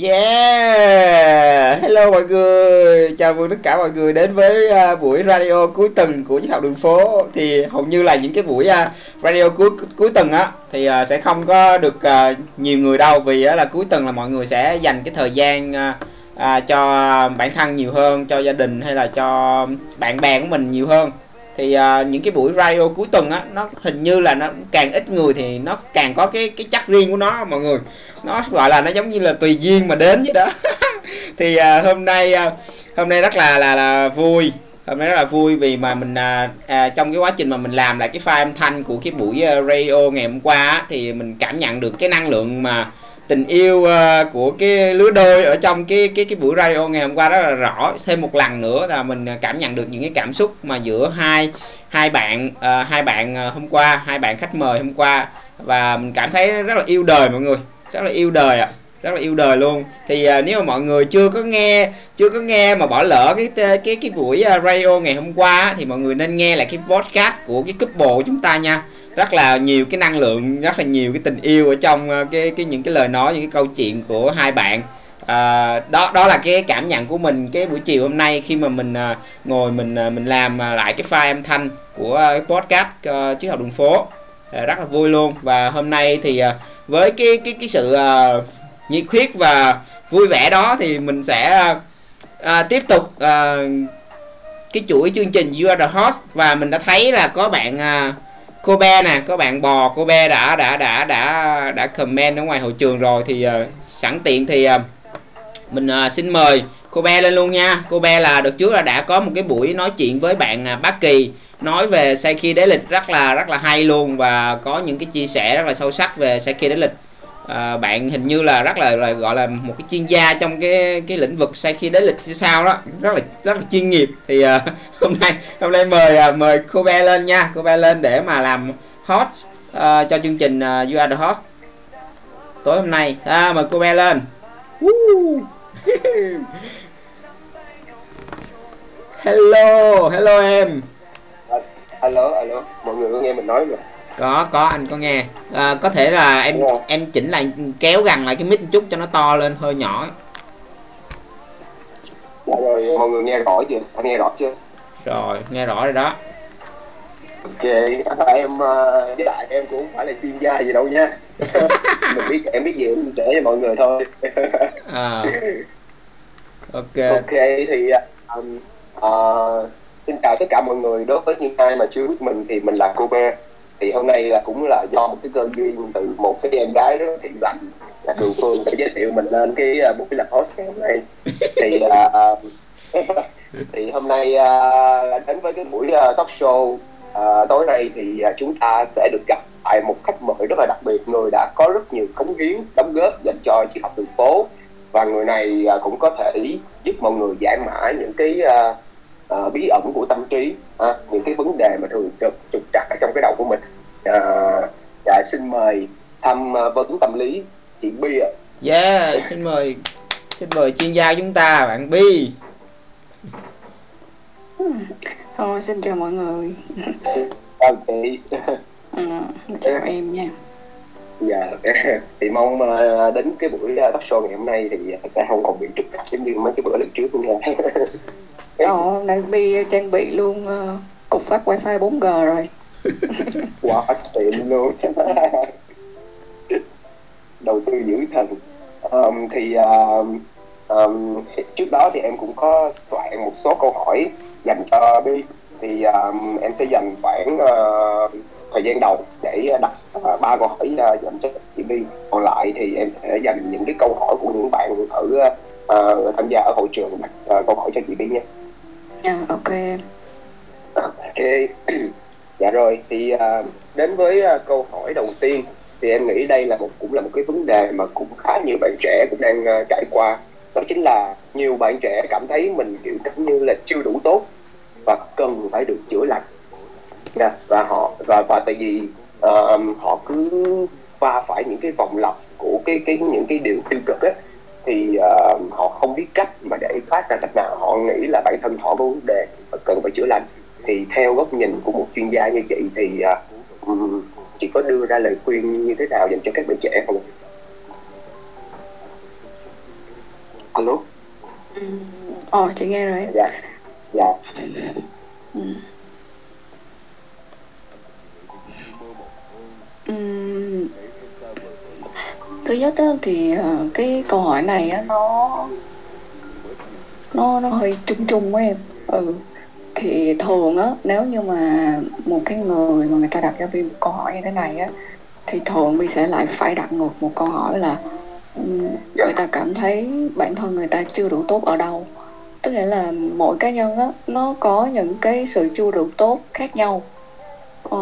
Yeah, hello mọi người, chào mừng tất cả mọi người đến với uh, buổi radio cuối tuần của chiếc học đường phố. Thì hầu như là những cái buổi uh, radio cuối cuối tuần á thì uh, sẽ không có được uh, nhiều người đâu. Vì uh, là cuối tuần là mọi người sẽ dành cái thời gian uh, uh, cho bản thân nhiều hơn, cho gia đình hay là cho bạn bè của mình nhiều hơn. Thì uh, những cái buổi radio cuối tuần á nó hình như là nó càng ít người thì nó càng có cái cái chất riêng của nó mọi người nó gọi là nó giống như là tùy duyên mà đến vậy đó. Thì uh, hôm nay uh, hôm nay rất là là là vui. Hôm nay rất là vui vì mà mình à, à, trong cái quá trình mà mình làm lại cái file âm thanh của cái buổi uh, radio ngày hôm qua á, thì mình cảm nhận được cái năng lượng mà tình yêu uh, của cái lứa đôi ở trong cái cái cái buổi radio ngày hôm qua rất là rõ. Thêm một lần nữa là mình cảm nhận được những cái cảm xúc mà giữa hai hai bạn uh, hai bạn uh, hôm qua hai bạn khách mời hôm qua. Và mình cảm thấy rất là yêu đời mọi người rất là yêu đời ạ. À rất là yêu đời luôn. Thì à, nếu mà mọi người chưa có nghe chưa có nghe mà bỏ lỡ cái cái cái buổi à, radio ngày hôm qua thì mọi người nên nghe lại cái podcast của cái couple của chúng ta nha. Rất là nhiều cái năng lượng rất là nhiều cái tình yêu ở trong à, cái cái những cái lời nói những cái câu chuyện của hai bạn. À, đó đó là cái cảm nhận của mình cái buổi chiều hôm nay khi mà mình à, ngồi mình à, mình làm à, lại cái file âm thanh của cái podcast ờ, à, chiếc học đường phố. À, rất là vui luôn. Và hôm nay thì à, với cái cái cái sự uh, nhiệt huyết và vui vẻ đó thì mình sẽ uh, tiếp tục uh, cái chuỗi chương trình You Are The Host. Và mình đã thấy là có bạn uh, cô bé nè có bạn bò cô bé đã đã đã đã đã comment ở ngoài hội trường rồi. Thì uh, sẵn tiện thì uh, mình uh, xin mời cô bé lên luôn nha. Cô bé là được trước là đã có một cái buổi nói chuyện với bạn uh, bác kỳ nói về lịch rất là rất là hay luôn và có những cái chia sẻ rất là sâu sắc về lịch à, bạn hình như là rất là, là gọi là một cái chuyên gia trong cái cái lĩnh vực sai khi đế lịch sao đó rất là rất là chuyên nghiệp. Thì à, hôm nay hôm nay mời à, mời cô bé lên nha. Cô bé lên để mà làm hot à, cho chương trình uh, You Are The Hot tối hôm nay à, mời cô bé lên hello hello em hello hello mọi người có nghe mình nói rồi có có anh có nghe. À, có thể là em em chỉnh lại kéo gần lại cái mic một chút cho nó to lên hơi nhỏ. Dạ rồi mọi người nghe rõ chưa? Anh nghe rõ chưa? Rồi nghe rõ rồi đó. Ok em ờ, với lại em cũng phải là chuyên gia gì đâu nha. Mình biết em biết gì em sẽ cho mọi người thôi. À. ok. Ok thì um, uh, xin chào tất cả mọi người. Đối với những ai mà chưa biết mình thì mình là cô bé thì hôm nay là cũng là do một cái cơ duyên từ một cái em gái rất thiện lành là Cường Phương để giới thiệu mình lên cái uh, buổi làm host ngày hôm nay. Thì uh, thì hôm nay uh, đến với cái buổi uh, talk show uh, tối nay thì uh, chúng ta sẽ được gặp lại một khách mời rất là đặc biệt người đã có rất nhiều cống hiến đóng góp dành cho triết học đường phố. Và người này uh, cũng có thể giúp mọi người giải mã những cái uh, uh, bí ẩn của tâm trí uh, những cái vấn đề mà thường trực trục trặc ở trong cái đầu của mình. Uh, dạ xin mời thăm uh, vấn tâm lý chị Bi ạ. Yeah xin mời xin mời chuyên gia chúng ta bạn Bi. Thôi xin chào mọi người. Ok ừ, chào em nha. Dạ thì mong đến cái buổi talk show ngày hôm nay thì sẽ không còn bị trục trặc giống như mấy cái bữa lần trước nữa nha Ồ, nay Bi trang bị luôn uh, cục phát wifi 4G rồi. Quá xịn luôn. Đầu tư dữ thần um, thì uh, um, trước đó thì em cũng có soạn một số câu hỏi dành cho Bi. Thì um, em sẽ dành khoảng uh, thời gian đầu để đặt uh, ba câu hỏi uh, dành cho chị Bi. Còn lại thì em sẽ dành những cái câu hỏi của những bạn ở uh, tham gia ở hội trường đặt uh, câu hỏi cho chị Bi nha yeah, ok ok. Dạ rồi thì uh, đến với uh, câu hỏi đầu tiên thì em nghĩ đây là một cũng là một cái vấn đề mà cũng khá nhiều bạn trẻ cũng đang uh, trải qua. Đó chính là nhiều bạn trẻ cảm thấy mình kiểu giống như là chưa đủ tốt và cần phải được chữa lành. Nha và họ và và tại vì uh, họ cứ va phải những cái vòng lặp của cái cái những cái điều tiêu cực á thì uh, họ không biết cách mà để thoát ra cách nào họ nghĩ là bản thân họ có vấn đề và cần phải chữa lành thì theo góc nhìn của một chuyên gia như chị thì uh, chị có đưa ra lời khuyên như thế nào dành cho các bạn trẻ không? alo Ừ. Ờ, chị nghe rồi. dạ dạ Ừ. Ừm, Thứ nhất á, thì ờ, cái câu hỏi này á, nó nó nó hơi chung chung quá em. Ừ. Thì thường á, nếu như mà một cái người mà người ta đặt cho Vi một câu hỏi như thế này á, thì thường Vi sẽ lại phải đặt ngược một câu hỏi là ừm, người ta cảm thấy bản thân người ta chưa đủ tốt ở đâu. Tức nghĩa là mỗi cá nhân á, nó có những cái sự chưa đủ tốt khác nhau. Ờ,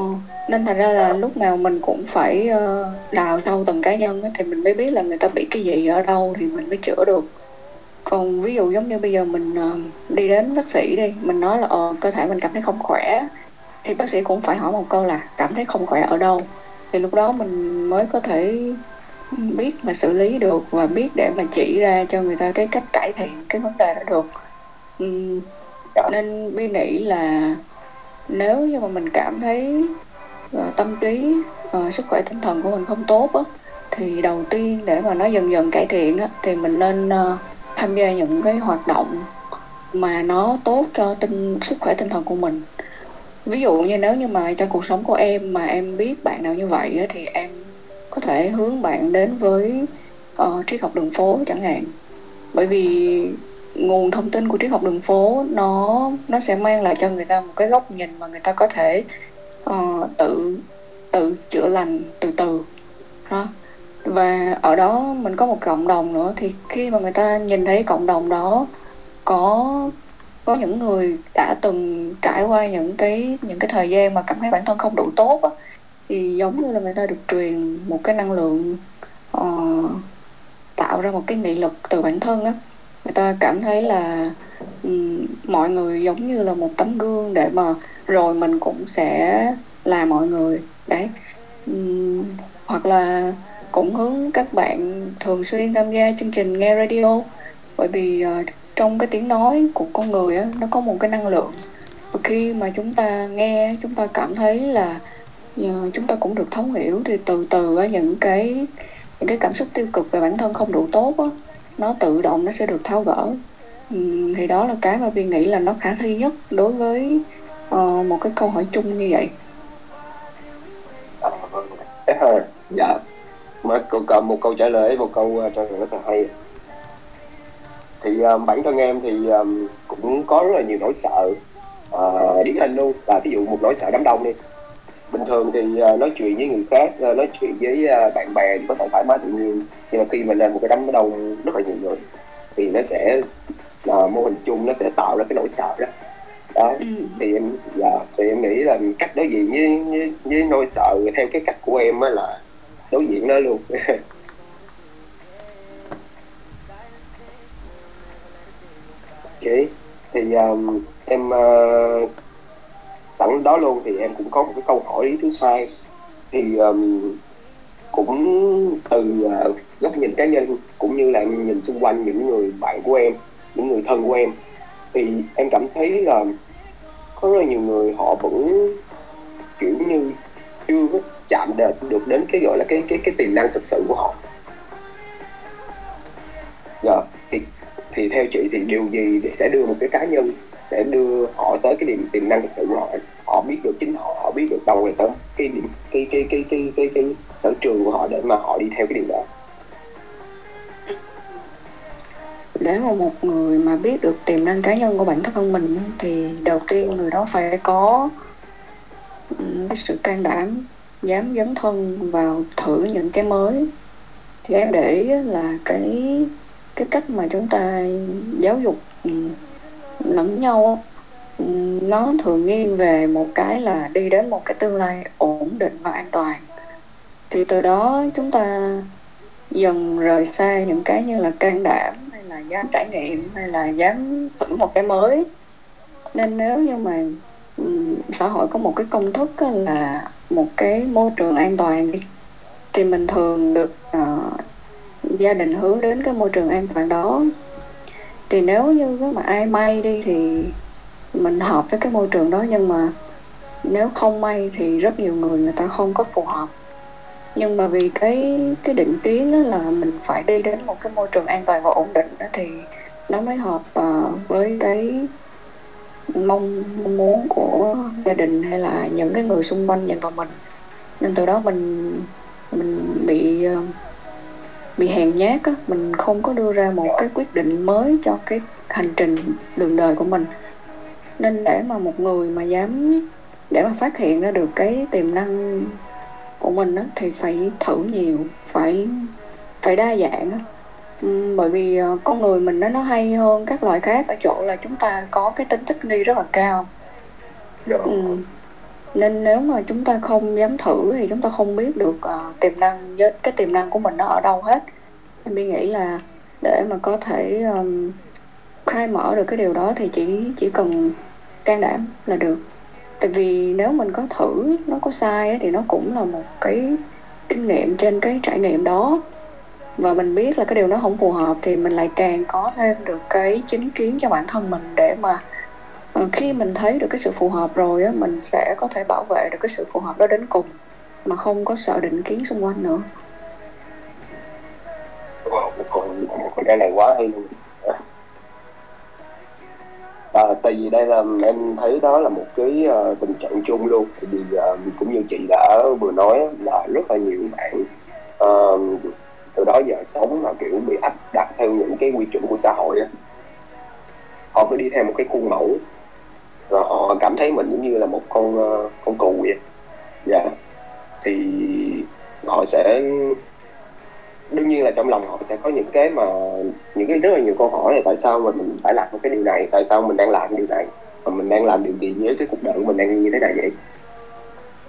nên thành ra là lúc nào mình cũng phải ờ, đào sâu từng cá nhân thì mình mới biết là người ta bị cái gì ở đâu thì mình mới chữa được. Còn ví dụ giống như bây giờ mình ờ, đi đến bác sĩ đi mình nói là ờ, cơ thể mình cảm thấy không khỏe thì bác sĩ cũng phải hỏi một câu là cảm thấy không khỏe ở đâu? Thì lúc đó mình mới có thể biết mà xử lý được và biết để mà chỉ ra cho người ta cái cách cải thiện cái vấn đề đó được. Ừm, nên Vi nghĩ là nếu như mà mình cảm thấy ờ, tâm trí ờ, sức khỏe tinh thần của mình không tốt á thì đầu tiên để mà nó dần dần cải thiện á thì mình nên ờ, tham gia những cái hoạt động mà nó tốt cho tinh sức khỏe tinh thần của mình. Ví dụ như nếu như mà trong cuộc sống của em mà em biết bạn nào như vậy á, thì em có thể hướng bạn đến với uh, triết học đường phố chẳng hạn. Bởi vì nguồn thông tin của triết học đường phố nó nó sẽ mang lại cho người ta một cái góc nhìn mà người ta có thể uh, tự tự chữa lành từ từ. Đó. Và ở đó mình có một cộng đồng nữa thì khi mà người ta nhìn thấy cộng đồng đó có có những người đã từng trải qua những cái những cái thời gian mà cảm thấy bản thân không đủ tốt á, thì giống như là người ta được truyền một cái năng lượng uh, tạo ra một cái nghị lực từ bản thân á người ta cảm thấy là mọi người giống như là một tấm gương để mà rồi mình cũng sẽ là mọi người. Đấy. Hoặc là cũng hướng các bạn thường xuyên tham gia chương trình nghe radio. Bởi vì ờ, trong cái tiếng nói của con người á nó có một cái năng lượng. Và khi mà chúng ta nghe chúng ta cảm thấy là ờ, chúng ta cũng được thấu hiểu thì từ từ á, những cái những cái cảm xúc tiêu cực về bản thân không đủ tốt á nó tự động nó sẽ được tháo gỡ. Thì đó là cái mà Vi nghĩ là nó khả thi nhất đối với uh, một cái câu hỏi chung như vậy. À, dạ. Mà còn cần một câu trả lời một câu ờ, trả lời rất là hay. Thì um, bản thân em thì um, cũng có rất là nhiều nỗi sợ uh, điển hình luôn. Là ví dụ một nỗi sợ đám đông đi bình thường thì uh, nói chuyện với người khác uh, nói chuyện với uh, bạn bè thì có thể thoải mái tự nhiên. Nhưng mà khi mình lên một cái đám đông rất là nhiều người thì nó sẽ uh, mô hình chung nó sẽ tạo ra cái nỗi sợ đó. Đó Ừ. thì em dạ thì em nghĩ là cách đối diện với với, với nỗi sợ theo cái cách của em á là đối diện nó luôn. Ok thì um, em uh, sẵn đó luôn thì em cũng có một cái câu hỏi thứ hai. Thì um, cũng từ uh, góc nhìn cá nhân cũng như là em nhìn xung quanh những người bạn của em những người thân của em thì em cảm thấy là có rất là nhiều người họ vẫn kiểu như chưa có chạm đến được đến cái gọi là cái cái cái tiềm năng thực sự của họ. Dạ thì thì theo chị thì điều gì để sẽ đưa một cái cá nhân sẽ đưa họ tới cái điểm tiềm năng thực sự của họ. Họ biết được chính họ họ biết được đâu là sở cái điểm cái cái cái cái cái, cái, sở trường của họ để mà họ đi theo cái điều đó. Để mà một người mà biết được tiềm năng cá nhân của bản thân mình thì đầu tiên người đó phải có cái sự can đảm dám dấn thân vào thử những cái mới. Thì em để ý là cái cái cách mà chúng ta giáo dục lẫn nhau nó thường nghiêng về một cái là đi đến một cái tương lai ổn định và an toàn. Thì từ đó chúng ta dần rời xa những cái như là can đảm hay là dám trải nghiệm hay là dám thử một cái mới. Nên nếu như mà xã hội có một cái công thức là một cái môi trường an toàn đi thì mình thường được uh, gia đình hướng đến cái môi trường an toàn đó thì nếu như mà ai may đi thì mình hợp với cái môi trường đó nhưng mà nếu không may thì rất nhiều người người ta không có phù hợp. Nhưng mà vì cái cái định kiến là mình phải đi đến một cái môi trường an toàn và ổn định đó thì nó mới hợp uh, với cái mong mong muốn của gia đình hay là những cái người xung quanh nhìn vào mình. Nên từ đó mình mình bị uh, bị hèn nhát á mình không có đưa ra một cái quyết định mới cho cái hành trình đường đời của mình nên để mà một người mà dám để mà phát hiện ra được cái tiềm năng của mình á, thì phải thử nhiều phải phải đa dạng á. Ừ, bởi vì ờ, con người mình nó nó hay hơn các loại khác ở chỗ là chúng ta có cái tính thích nghi rất là cao Dạ. ừ nên nếu mà chúng ta không dám thử thì chúng ta không biết được uh, tiềm năng với cái tiềm năng của mình nó ở đâu hết. Em nghĩ là để mà có thể um, khai mở được cái điều đó thì chỉ chỉ cần can đảm là được. Tại vì nếu mình có thử nó có sai thì nó cũng là một cái kinh nghiệm trên cái trải nghiệm đó. Và mình biết là cái điều nó không phù hợp thì mình lại càng có thêm được cái chính kiến cho bản thân mình để mà Ờ, khi mình thấy được cái sự phù hợp rồi á mình sẽ có thể bảo vệ được cái sự phù hợp đó đến cùng mà không có sợ định kiến xung quanh nữa. Wow, một một cái này quá hay luôn. À, tại vì đây là em thấy đó là một cái uh, tình trạng chung luôn. Tại vì uh, cũng như chị đã vừa nói là rất là nhiều bạn uh, từ đó giờ sống mà kiểu bị áp đặt theo những cái quy chuẩn của xã hội á. Họ cứ đi theo một cái khuôn mẫu rồi họ cảm thấy mình giống như là một con ờ, con cừu vậy dạ. Thì họ sẽ đương nhiên là trong lòng họ sẽ có những cái mà những cái rất là nhiều câu hỏi là tại sao mà mình phải làm một cái điều này tại sao mình đang làm điều này và mình đang làm điều gì với cái cuộc đời của mình đang như thế này vậy?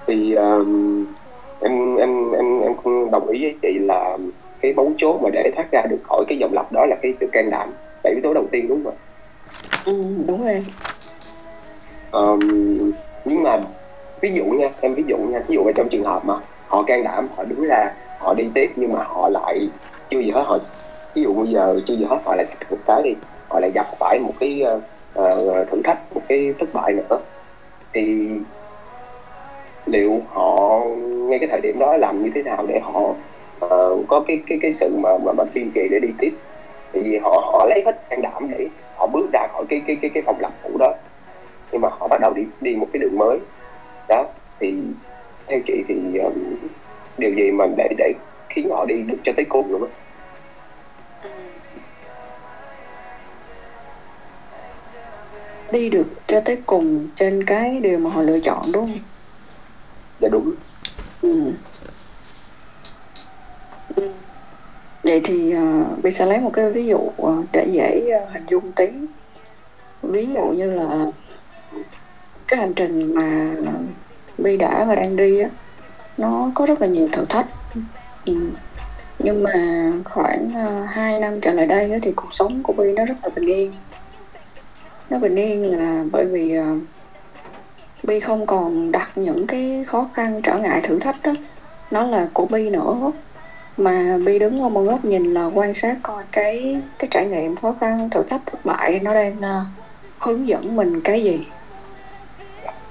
Thì um, em em em em cũng đồng ý với chị là cái bấu chốt mà để thoát ra được khỏi cái dòng lặp đó là cái sự can đảm. Là yếu tố đầu tiên đúng không ừ, đúng rồi um, nhưng mà ví dụ nha em ví dụ nha ví dụ là trong trường hợp mà họ can đảm họ đứng ra họ đi tiếp nhưng mà họ lại chưa gì hết họ ví dụ bây giờ chưa gì hết họ lại một cái đi họ lại gặp phải một cái uh, thử thách một cái thất bại nữa. Thì liệu họ ngay cái thời điểm đó làm như thế nào để họ uh, có cái cái cái sự mà mà, mà kiên trì để đi tiếp? Thì họ họ lấy hết can đảm để họ bước ra khỏi cái cái cái cái phòng lập bắt đầu đi đi một cái đường mới đó thì theo chị thì um, điều gì mà để để khiến họ đi được cho tới cùng luôn á đi được cho tới cùng trên cái điều mà họ lựa chọn đúng không? dạ đúng Ừ. Ừ. Vậy thì uh, Bi sẽ lấy một cái ví dụ uh, để dễ uh, hình dung tí. Ví dụ như là cái hành trình mà Bi đã và đang đi á, nó có rất là nhiều thử thách. Ừ. Nhưng mà khoảng ờ, uh, 2 năm trở lại đây á, thì cuộc sống của Bi nó rất là bình yên. Nó bình yên là bởi vì uh, Bi không còn đặt những cái khó khăn trở ngại thử thách đó nó là của Bi nữa mà Bi đứng ở một góc nhìn là quan sát coi cái cái trải nghiệm khó khăn thử thách thất bại nó đang uh, hướng dẫn mình cái gì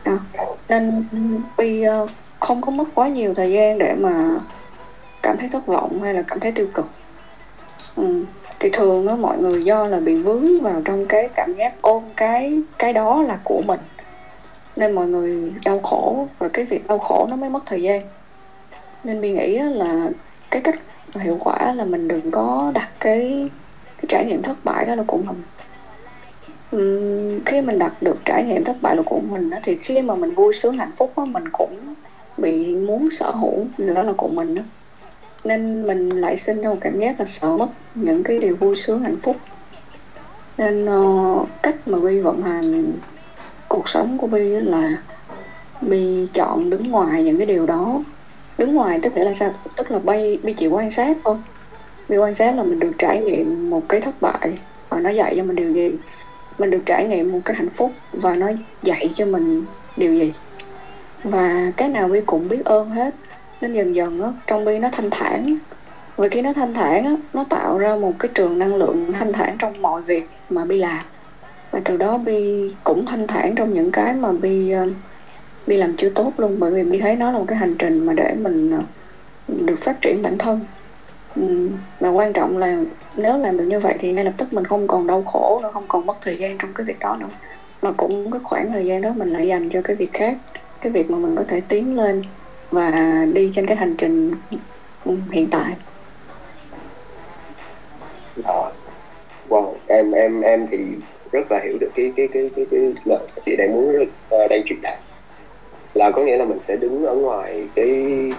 à, nên Pi uh, không có mất quá nhiều thời gian để mà cảm thấy thất vọng hay là cảm thấy tiêu cực. Ừ. thì thường á mọi người do là bị vướng vào trong cái cảm giác ôm cái cái đó là của mình. Nên mọi người đau khổ và cái việc đau khổ nó mới mất thời gian. Nên mình nghĩ là cái cách hiệu quả là mình đừng có đặt cái cái trải nghiệm thất bại đó là của mình khi mình đạt được trải nghiệm thất bại là của mình đó, thì khi mà mình vui sướng hạnh phúc đó, mình cũng bị muốn sở hữu đó là của mình đó. nên mình lại sinh ra một cảm giác là sợ mất những cái điều vui sướng hạnh phúc. Nên uh, cách mà vi vận hành cuộc sống của Bi là Bi chọn đứng ngoài những cái điều đó. Đứng ngoài tức nghĩa là sao? Tức là bay Bi chỉ quan sát thôi. Bi quan sát là mình được trải nghiệm một cái thất bại và nó dạy cho mình điều gì mình được trải nghiệm một cái hạnh phúc và nó dạy cho mình điều gì. Và cái nào Bi cũng biết ơn hết. Nên dần dần á, trong Bi nó thanh thản. Và khi nó thanh thản á, nó tạo ra một cái trường năng lượng thanh thản trong mọi việc mà Bi làm. Và từ đó Bi cũng thanh thản trong những cái mà Bi Bi ờ, làm chưa tốt luôn. Bởi vì Bi thấy nó là một cái hành trình mà để mình ờ, được phát triển bản thân. Ừ. và quan trọng là nếu làm được như vậy thì ngay lập tức mình không còn đau khổ nữa không còn mất thời gian trong cái việc đó nữa. Mà cũng cái khoảng thời gian đó mình lại dành cho cái việc khác cái việc mà mình có thể tiến lên và đi trên cái hành trình hiện tại. À, wow em em em thì rất là hiểu được cái cái cái cái cái lời chị đang muốn uh, đang truyền đạt. Là có nghĩa là mình sẽ đứng ở ngoài cái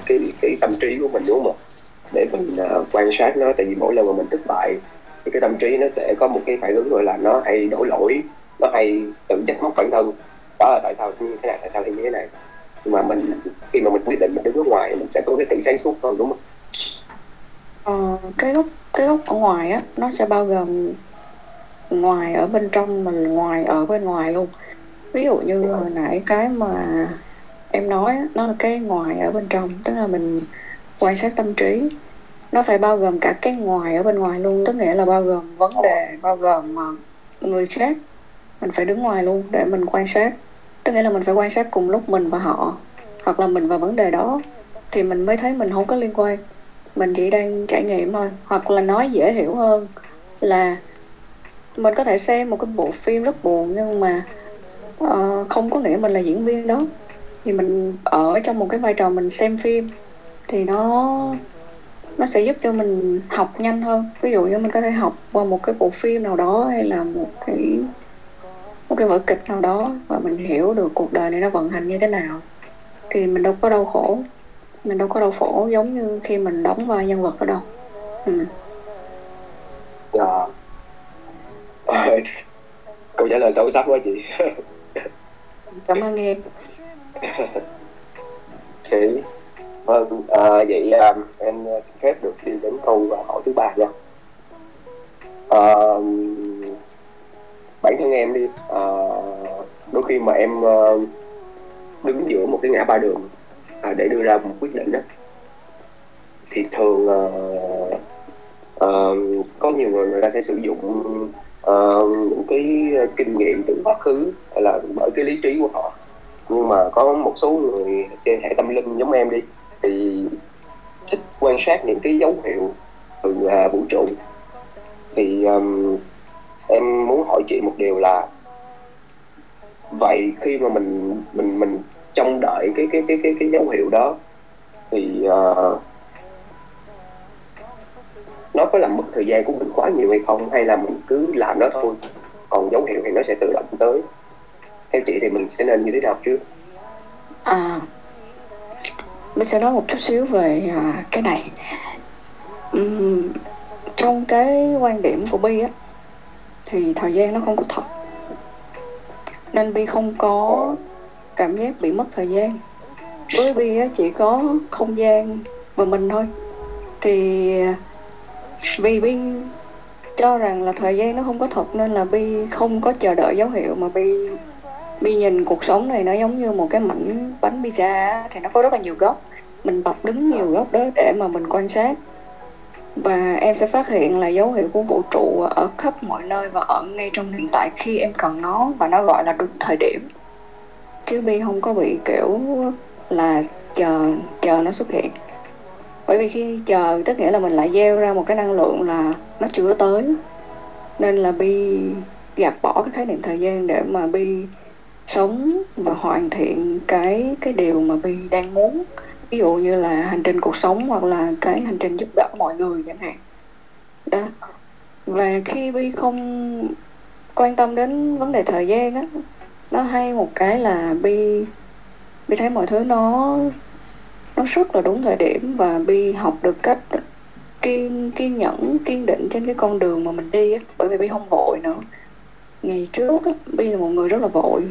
cái cái tâm trí của mình đúng không ạ? Để mình uh, quan sát nó. Tại vì mỗi lần mà mình thất bại thì cái tâm trí nó sẽ có một cái phản ứng gọi là nó hay đổ lỗi nó hay tự trách móc bản thân. Đó là tại sao như thế này tại sao như thế này. Nhưng mà mình khi mà mình quyết định mình đứng ở ngoài mình sẽ có cái sự sáng suốt hơn đúng không? Ờ, cái góc cái góc ở ngoài á nó sẽ bao gồm ngoài ở bên trong mà ngoài ở bên ngoài luôn. Ví dụ như hồi nãy cái mà em nói nó là cái ngoài ở bên trong. Tức là mình quan sát tâm trí. Nó phải bao gồm cả cái ngoài ở bên ngoài luôn tức nghĩa là bao gồm vấn đề bao gồm ờ, người khác. Mình phải đứng ngoài luôn để mình quan sát. Tức nghĩa là mình phải quan sát cùng lúc mình và họ hoặc là mình và vấn đề đó. Thì mình mới thấy mình không có liên quan. Mình chỉ đang trải nghiệm thôi hoặc là nói dễ hiểu hơn là mình có thể xem một cái bộ phim rất buồn nhưng mà uh, không có nghĩa mình là diễn viên đó. Thì mình ở trong một cái vai trò mình xem phim thì nó nó sẽ giúp cho mình học nhanh hơn. Ví dụ như mình có thể học qua một cái bộ phim nào đó hay là một cái một cái vở kịch nào đó và mình hiểu được cuộc đời này nó vận hành như thế nào thì mình đâu có đau khổ. Mình đâu có đau khổ giống như khi mình đóng vai nhân vật ở đâu. Ừ. Dạ. câu trả lời sâu sắc quá chị. Cảm ơn em. Ok vâng à, vậy à, em xin phép được đi đến câu à, hỏi thứ ba nha. À, bản thân em đi à, đôi khi mà em à, đứng giữa một cái ngã ba đường à, để đưa ra một quyết định đó thì thường à, à, có nhiều người người ta sẽ sử dụng à, những cái kinh nghiệm từ quá khứ hay là bởi cái lý trí của họ. Nhưng mà có một số người trên hệ tâm linh giống em đi thì thích quan sát những cái dấu hiệu từ uh, vũ trụ. Thì um, em muốn hỏi chị một điều là vậy khi mà mình mình mình trông đợi cái cái cái cái cái dấu hiệu đó thì uh, nó có làm mất thời gian của mình quá nhiều hay không? Hay là mình cứ làm nó thôi còn dấu hiệu thì nó sẽ tự động tới? Theo chị thì mình sẽ nên như thế nào trước? À mình sẽ nói một chút xíu về à, cái này. Uhm, trong cái quan điểm của bi á thì thời gian nó không có thật. Nên bi không có cảm giác bị mất thời gian. Với bi á chỉ có không gian và mình thôi. Thì vì bi cho rằng là thời gian nó không có thật nên là bi không có chờ đợi dấu hiệu mà bi bi nhìn cuộc sống này nó giống như một cái mảnh bánh pizza thì nó có rất là nhiều góc. Mình tập đứng nhiều góc đó để mà mình quan sát. Và em sẽ phát hiện là dấu hiệu của vũ trụ ở khắp mọi nơi và ở ngay trong hiện tại khi em cần nó và nó gọi là đúng thời điểm. Chứ bi không có bị kiểu là chờ chờ nó xuất hiện. Bởi vì khi chờ, tức nghĩa là mình lại gieo ra một cái năng lượng là nó chưa tới. Nên là bi gạt bỏ cái khái niệm thời gian để mà bi sống và hoàn thiện cái cái điều mà bi đang muốn. Ví dụ như là hành trình cuộc sống hoặc là cái hành trình giúp đỡ mọi người chẳng hạn. Đó. Và khi bi không quan tâm đến vấn đề thời gian á, nó hay một cái là bi bi thấy mọi thứ nó nó rất là đúng thời điểm và bi học được cách kiên kiên nhẫn, kiên định trên cái con đường mà mình đi á, bởi vì bi không vội nữa. Ngày trước á bi là một người rất là vội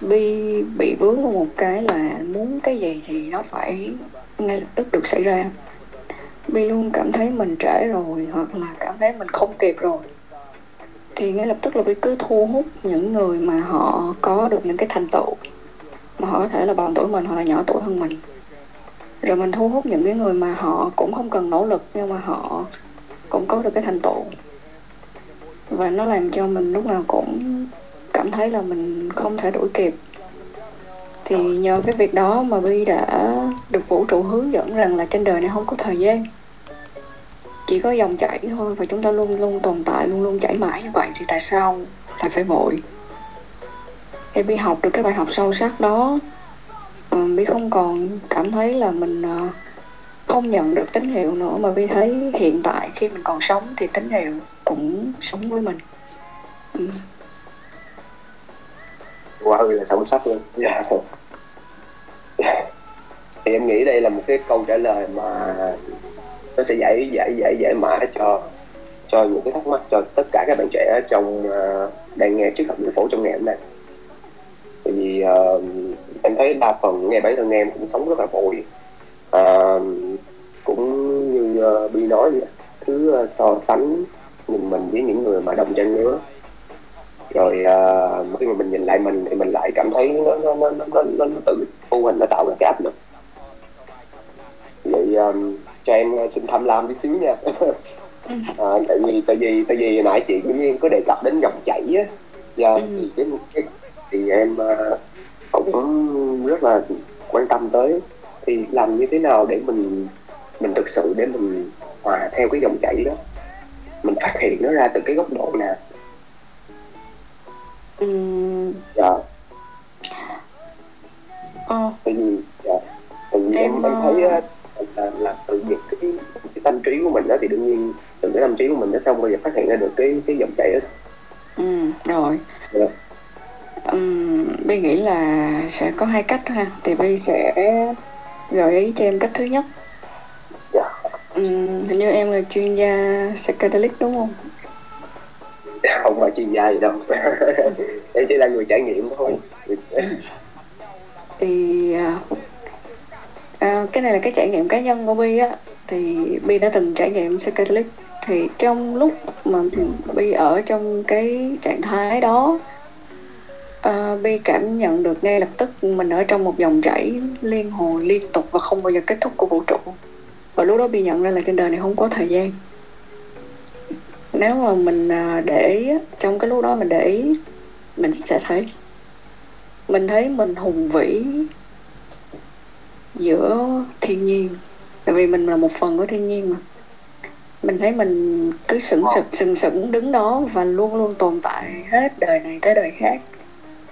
bi, bị vướng vào một cái là muốn cái gì thì nó phải ngay lập tức được xảy ra. Bi luôn cảm thấy mình trễ rồi hoặc là cảm thấy mình không kịp rồi. Thì ngay lập tức là bi cứ thu hút những người mà họ có được những cái thành tựu, mà họ có thể là bằng tuổi mình hoặc là nhỏ tuổi hơn mình. Rồi mình thu hút những cái người mà họ cũng không cần nỗ lực nhưng mà họ cũng có được cái thành tựu. Và nó làm cho mình lúc nào cũng cảm thấy là mình không thể đuổi kịp. Thì nhờ cái việc đó mà Bi đã được vũ trụ hướng dẫn rằng là trên đời này không có thời gian. Chỉ có dòng chảy thôi và chúng ta luôn luôn tồn tại, luôn luôn chảy mãi như vậy thì tại sao lại phải vội? Em Bi học được cái bài học sâu sắc đó. Ờ, Bi không còn cảm thấy là mình ờ, không nhận được tín hiệu nữa mà Bi thấy hiện tại khi mình còn sống thì tín hiệu cũng sống với mình. Ừ ừ. wow là sâu sắc luôn yeah. thì em nghĩ đây là một cái câu trả lời mà nó sẽ giải giải giải giải mã cho cho những cái thắc mắc cho tất cả các bạn trẻ trong uh, đang nghe trước học đường phố trong ngày hôm nay tại vì uh, em thấy đa phần nghe bản thân em cũng sống rất là vội uh, cũng như uh, bi nói vậy cứ uh, so sánh nhìn mình với những người mà đồng trang lứa rồi uh, khi mà mình nhìn lại mình thì mình lại cảm thấy nó nó nó nó, nó, nó tự vô hình nó tạo ra cái áp lực vậy um, cho em xin tham lam tí xíu nha. À, tại vì tại vì tại vì nãy chị cũng nhiên có đề cập đến dòng chảy á. Và ừ. thì cái, cái thì em uh, cũng rất là quan tâm tới thì làm như thế nào để mình mình thực sự để mình hòa theo cái dòng chảy đó. Mình phát hiện nó ra từ cái góc độ nào ừ. dạ ờ. tại vì dạ, tại vì em, em, em thấy uh, là, là từ những cái, cái tâm trí của mình đó thì đương nhiên từ cái tâm trí của mình nó xong bây giờ phát hiện ra được cái cái dòng chảy đó ừ rồi. Dạ. Um, Bi nghĩ là sẽ có hai cách ha thì Bi sẽ gợi ý cho em cách thứ nhất yeah. um, hình như em là chuyên gia psychedelic đúng không không phải chuyên gia gì đâu. Em chỉ là người trải nghiệm thôi. Thì uh, À, cái này là cái trải nghiệm cá nhân của Bi á. Thì Bi đã từng trải nghiệm psychedelic thì trong lúc mà Bi ở trong cái trạng thái đó uh, Bi cảm nhận được ngay lập tức mình ở trong một dòng chảy liên hồi liên tục và không bao giờ kết thúc của vũ trụ. Và lúc đó Bi nhận ra là trên đời này không có thời gian nếu mà mình à, để ý trong cái lúc đó mình để ý mình sẽ thấy mình thấy mình hùng vĩ giữa thiên nhiên. Tại vì mình là một phần của thiên nhiên mà. Mình thấy mình cứ sững sực sừng sững đứng đó và luôn luôn tồn tại hết đời này tới đời khác.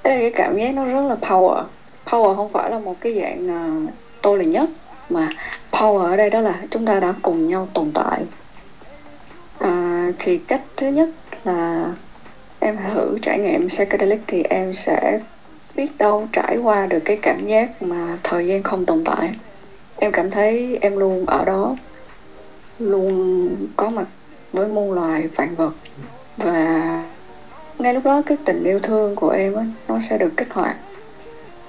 Thế là cái cảm giác nó rất là power. Power không phải là một cái dạng uh, tôi là nhất mà power ở đây đó là chúng ta đã cùng nhau tồn tại. À, thì cách thứ nhất là em thử trải nghiệm psychedelic thì em sẽ biết đâu trải qua được cái cảm giác mà thời gian không tồn tại. Em cảm thấy em luôn ở đó luôn có mặt với muôn loài vạn vật. Và ngay lúc đó cái tình yêu thương của em á, nó sẽ được kích hoạt.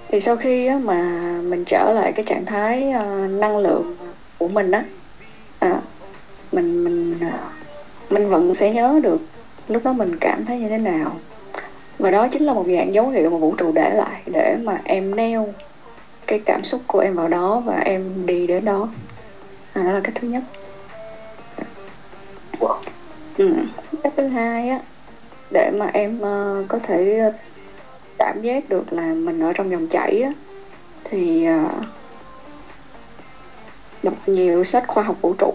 Thì sau khi á, mà mình trở lại cái trạng thái uh, năng lượng của mình á à, mình mình uh, mình vẫn sẽ nhớ được lúc đó mình cảm thấy như thế nào. Và đó chính là một dạng dấu hiệu mà vũ trụ để lại để mà em neo cái cảm xúc của em vào đó và em đi đến đó. À, đó là cách thứ nhất. Ừ. cách thứ hai á để mà em uh, có thể ờ, cảm giác được là mình ở trong dòng chảy á thì uh, đọc nhiều sách khoa học vũ trụ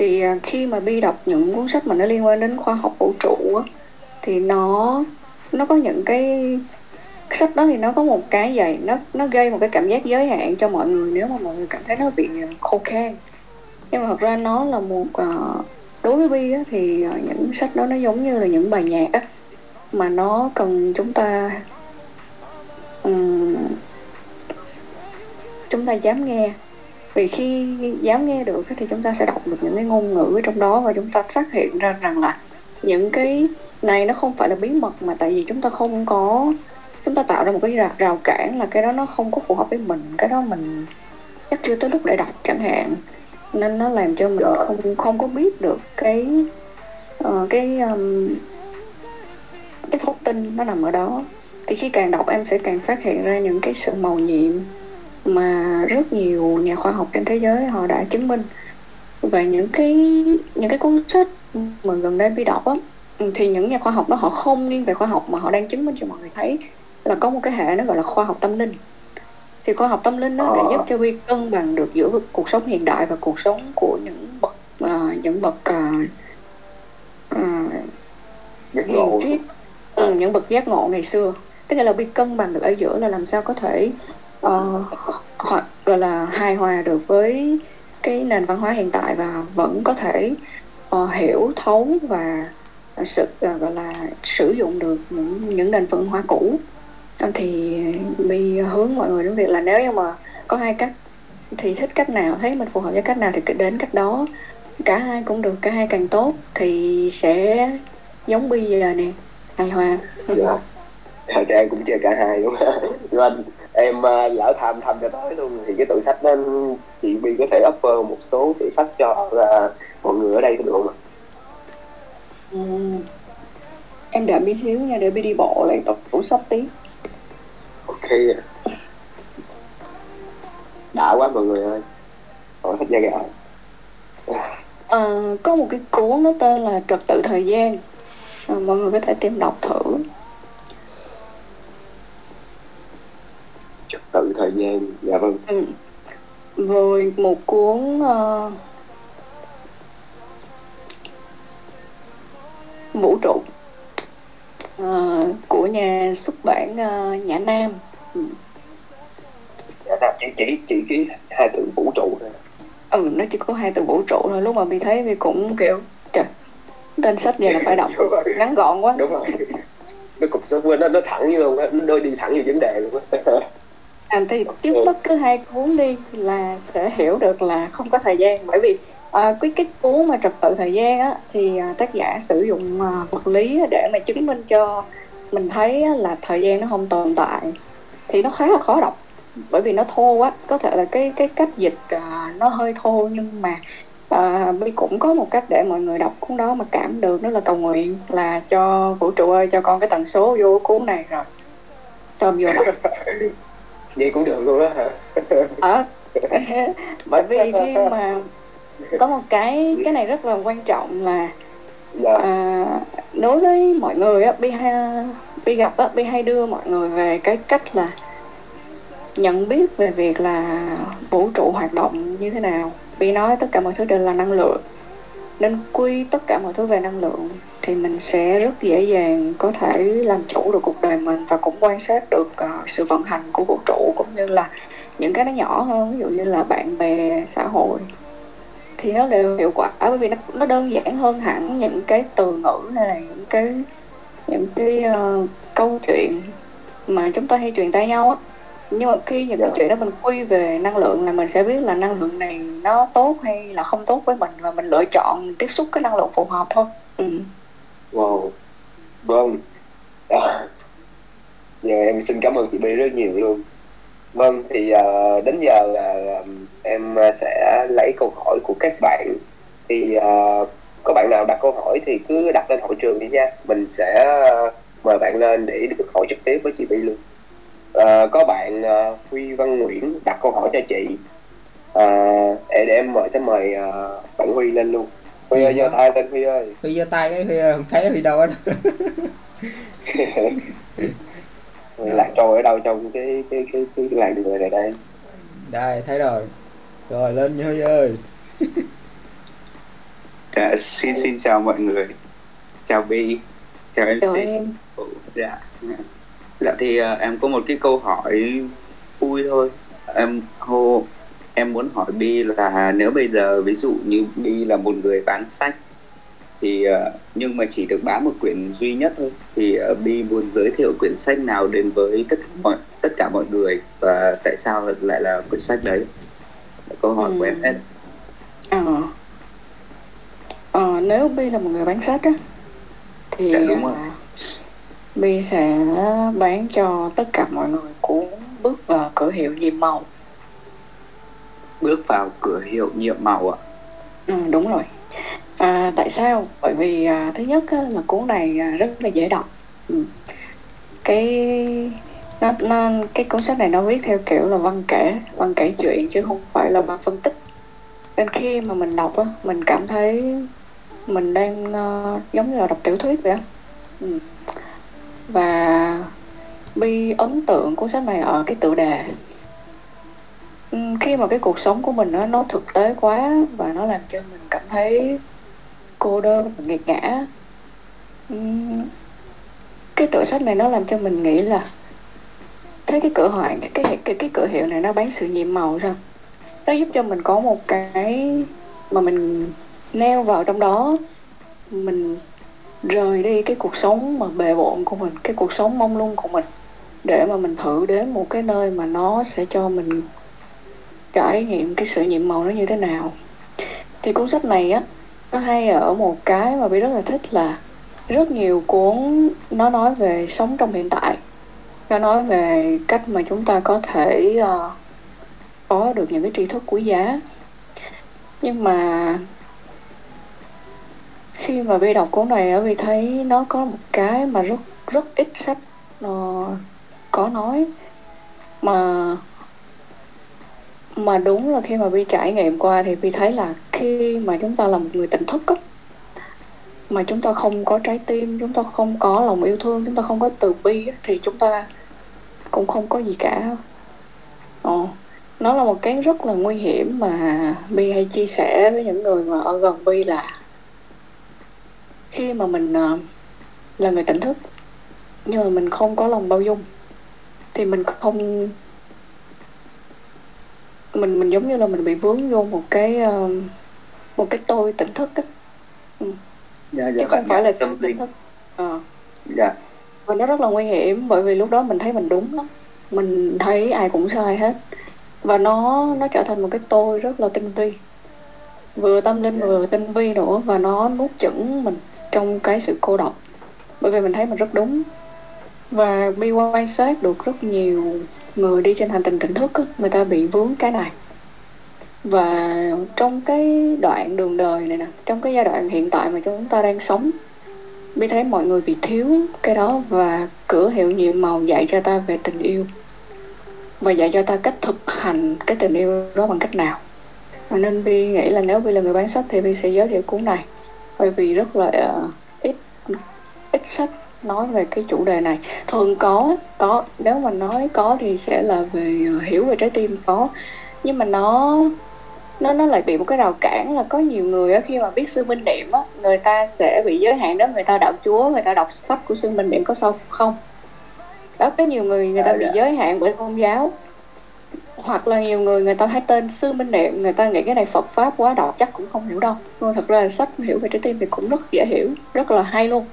thì à, khi mà bi đọc những cuốn sách mà nó liên quan đến khoa học vũ trụ á thì nó nó có những cái sách đó thì nó có một cái gì nó nó gây một cái cảm giác giới hạn cho mọi người nếu mà mọi người cảm thấy nó bị à, khô khan. Nhưng mà thật ra nó là một à, đối với bi á, thì những sách đó nó giống như là những bài nhạc á, mà nó cần chúng ta um, chúng ta dám nghe vì khi dám nghe được thì chúng ta sẽ đọc được những cái ngôn ngữ trong đó và chúng ta phát hiện ra rằng là những cái này nó không phải là bí mật mà tại vì chúng ta không có chúng ta tạo ra một cái rào, rào cản là cái đó nó không có phù hợp với mình cái đó mình chắc chưa tới lúc để đọc chẳng hạn. Nên nó làm cho mình không không có biết được cái uh, cái um, cái thông tin nó nằm ở đó. Thì khi càng đọc em sẽ càng phát hiện ra những cái sự màu nhiệm mà rất nhiều nhà khoa học trên thế giới họ đã chứng minh. Và những cái những cái cuốn sách mà gần đây bị đọc á thì những nhà khoa học đó họ không nghiêng về khoa học mà họ đang chứng minh cho mọi người thấy là có một cái hệ nó gọi là khoa học tâm linh. Thì khoa học tâm linh nó để Ờ. giúp cho Bi cân bằng được giữa cuộc sống hiện đại và cuộc sống của những bậc ờ, những bậc ờ, giác ngộ. hiền triết ừ, những bậc giác ngộ ngày xưa. Tức là Bi cân bằng được ở giữa là làm sao có thể ờ, họ gọi là hài hòa được với cái nền văn hóa hiện tại và vẫn có thể uh, hiểu thấu và sự uh, gọi là sử dụng được những những nền văn hóa cũ. Ờ, thì mi hướng mọi người đến việc là nếu như mà có hai cách thì thích cách nào thấy mình phù hợp với cách nào thì cứ đến cách đó. Cả hai cũng được cả hai càng tốt thì sẽ giống bây giờ nè hài hòa. Dạ. Thật ra em cũng chơi cả hai đúng không? Anh dạ em à, lỡ tham tham cho tới luôn. Thì cái tủ sách đó chị Bi có thể offer một số tủ sách cho à, mọi người ở đây có được không ạ? Ừ. em đợi bi xíu nha để bi đi bộ lại tủ, tủ sách tí. Ok đã quá mọi người ơi. Hỏi thích da gà. Ờ, có một cái cuốn nó tên là trật tự thời gian. Ờ, mọi người có thể tìm đọc thử tự thời gian. Dạ vâng. Ừ. rồi một cuốn ờ, vũ trụ ờ, của nhà xuất bản ờ, Nhã Nam. Ừ. dạ nào chỉ chỉ chỉ cái hai từ vũ trụ thôi. Ừ nó chỉ có hai từ vũ trụ thôi. Lúc mà mình thấy mình cũng kiểu trời tên sách vậy là phải đọc ngắn gọn quá. Đúng rồi. Nó cục sơ quên nó nó thẳng như luôn nó đôi đi thẳng như vấn đề luôn á À, thì trước bất cứ hai cuốn đi là sẽ hiểu được là không có thời gian. Bởi vì à, cái cái cuốn mà trật tự thời gian á thì à, tác giả sử dụng à, vật lý để mà chứng minh cho mình thấy á, là thời gian nó không tồn tại thì nó khá là khó đọc. Bởi vì nó thô quá có thể là cái cái cách dịch à, nó hơi thô nhưng mà à, Bi cũng có một cách để mọi người đọc cuốn đó mà cảm được đó là cầu nguyện là cho vũ trụ ơi cho con cái tần số vô cuốn này rồi. Xong vô đọc vậy cũng được luôn đó hả? Ở bởi vì khi mà có một cái cái này rất là quan trọng là dạ. à, đối với mọi người á bi hay bi gặp á bi hay đưa mọi người về cái cách là nhận biết về việc là vũ trụ hoạt động như thế nào. Bi nói tất cả mọi thứ đều là năng lượng nên quy tất cả mọi thứ về năng lượng thì mình sẽ rất dễ dàng có thể làm chủ được cuộc đời mình và cũng quan sát được ờ, sự vận hành của vũ trụ cũng như là những cái nó nhỏ hơn ví dụ như là bạn bè xã hội. Thì nó đều hiệu quả bởi vì nó nó đơn giản hơn hẳn những cái từ ngữ hay là những cái những cái uh, câu chuyện mà chúng ta hay truyền tay nhau á nhưng mà khi những cái chuyện đó mình quy về năng lượng là mình sẽ biết là năng lượng này nó tốt hay là không tốt với mình và mình lựa chọn mình tiếp xúc cái năng lượng phù hợp thôi. Ừ. wow. Vâng. À, giờ em xin cảm ơn chị Bi rất nhiều luôn. Vâng thì ờ, đến giờ là ừm, em sẽ lấy câu hỏi của các bạn. Thì ờ, có bạn nào đặt câu hỏi thì cứ đặt lên hội trường đi nha. Mình sẽ mời bạn lên để được hỏi trực tiếp với chị Bi luôn Ờ, có bạn ờ, Huy Văn Nguyễn đặt câu hỏi cho chị. Ờ, để để em mời sẽ mời ờ, bạn Huy lên luôn. Huy ơi giơ tay lên Huy ơi. Huy giơ tay cái Huy không thấy Huy đâu hết lạc trôi ở đâu trong cái cái cái cái làng người này đây? Đây thấy rồi. Rồi lên nha Huy ơi. Dạ, xin xin chào mọi người. Chào Bi. Chào MC Chào em. Dạ dạ thì ờ, em có một cái câu hỏi vui thôi em hô em muốn hỏi Bi là nếu bây giờ ví dụ như Bi là một người bán sách thì ờ, nhưng mà chỉ được bán một quyển duy nhất thôi thì ờ, Bi muốn giới thiệu quyển sách nào đến với tất cả mọi tất cả mọi người và tại sao lại là quyển sách đấy là câu hỏi của em Ừ. hết Ờ. Ờ, nếu Bi là một người bán sách á thì Dạ, đúng rồi. à, Bi sẽ bán cho tất cả mọi người cuốn bước vào cửa hiệu nhiệm màu. Bước vào cửa hiệu nhiệm màu ạ? Ừ, đúng rồi. À, tại sao? Bởi vì à, thứ nhất á, là cuốn này à, rất là dễ đọc. Ừ. cái nó, nó cái cuốn sách này nó viết theo kiểu là văn kể văn kể chuyện chứ không phải là văn phân tích. Nên khi mà mình đọc á mình cảm thấy mình đang ờ, giống như là đọc tiểu thuyết vậy á. Ừ và Bi ấn tượng cuốn sách này ở cái tựa đề. Ừ, khi mà cái cuộc sống của mình nó nó thực tế quá và nó làm cho mình cảm thấy cô đơn và nghiệt ngã. Ừ, cái tựa sách này nó làm cho mình nghĩ là thấy cái cửa hoạn cái cái cái, cái cửa hiệu này nó bán sự nhiệm màu sao? Nó giúp cho mình có một cái mà mình neo vào trong đó. Mình rời đi cái cuộc sống mà bề bộn của mình cái cuộc sống mong lung của mình để mà mình thử đến một cái nơi mà nó sẽ cho mình trải nghiệm cái sự nhiệm màu nó như thế nào. Thì cuốn sách này á nó hay ở một cái mà bị rất là thích là rất nhiều cuốn nó nói về sống trong hiện tại nó nói về cách mà chúng ta có thể uh, có được những cái tri thức quý giá. Nhưng mà khi mà Vi đọc cuốn này ở Vi thấy nó có một cái mà rất rất ít sách nó có nói. Mà mà đúng là khi mà Vi trải nghiệm qua thì Vi thấy là khi mà chúng ta là một người tỉnh thức á mà chúng ta không có trái tim chúng ta không có lòng yêu thương chúng ta không có từ bi á, thì chúng ta cũng không có gì cả. Ồ, nó là một cái rất là nguy hiểm mà Bi hay chia sẻ với những người mà ở gần Bi là khi mà mình uh, là người tỉnh thức nhưng mà mình không có lòng bao dung thì mình không mình mình giống như là mình bị vướng vô một cái uh, một cái tôi tỉnh thức á. Ừ. dạ, chứ dạ, không bạn phải là sự tỉnh linh. thức. Ờ. Dạ. Và nó rất là nguy hiểm bởi vì lúc đó mình thấy mình đúng lắm. Mình thấy ai cũng sai hết. Và nó nó trở thành một cái tôi rất là tinh vi. Vừa tâm linh vừa tinh vi nữa và nó nuốt chửng mình trong cái sự cô độc. Bởi vì mình thấy mình rất đúng. Và bi quan sát được rất nhiều người đi trên hành trình tỉnh thức người ta bị vướng cái này. Và trong cái đoạn đường đời này nè, trong cái giai đoạn hiện tại mà chúng ta đang sống bi thấy mọi người bị thiếu cái đó và cửa hiệu nhiệm màu dạy cho ta về tình yêu. Và dạy cho ta cách thực hành cái tình yêu đó bằng cách nào. Và nên bi nghĩ là nếu bi là người bán sách thì bi sẽ giới thiệu cuốn này bởi vì rất là uh, ít ít sách nói về cái chủ đề này. Thường có có nếu mà nói có thì sẽ là về uh, hiểu về trái tim có. Nhưng mà nó nó nó lại bị một cái rào cản là có nhiều người á khi mà biết sư minh niệm á người ta sẽ bị giới hạn đó người ta đạo chúa người ta đọc sách của sư minh niệm có sao không? Đó có nhiều người người ta À, bị dạ. giới hạn bởi tôn giáo hoặc là nhiều người người ta thấy tên sư minh niệm người ta nghĩ cái này phật pháp quá đọc chắc cũng không hiểu đâu. Nhưng thật ra sách hiểu về trái tim thì cũng rất dễ hiểu rất là hay luôn.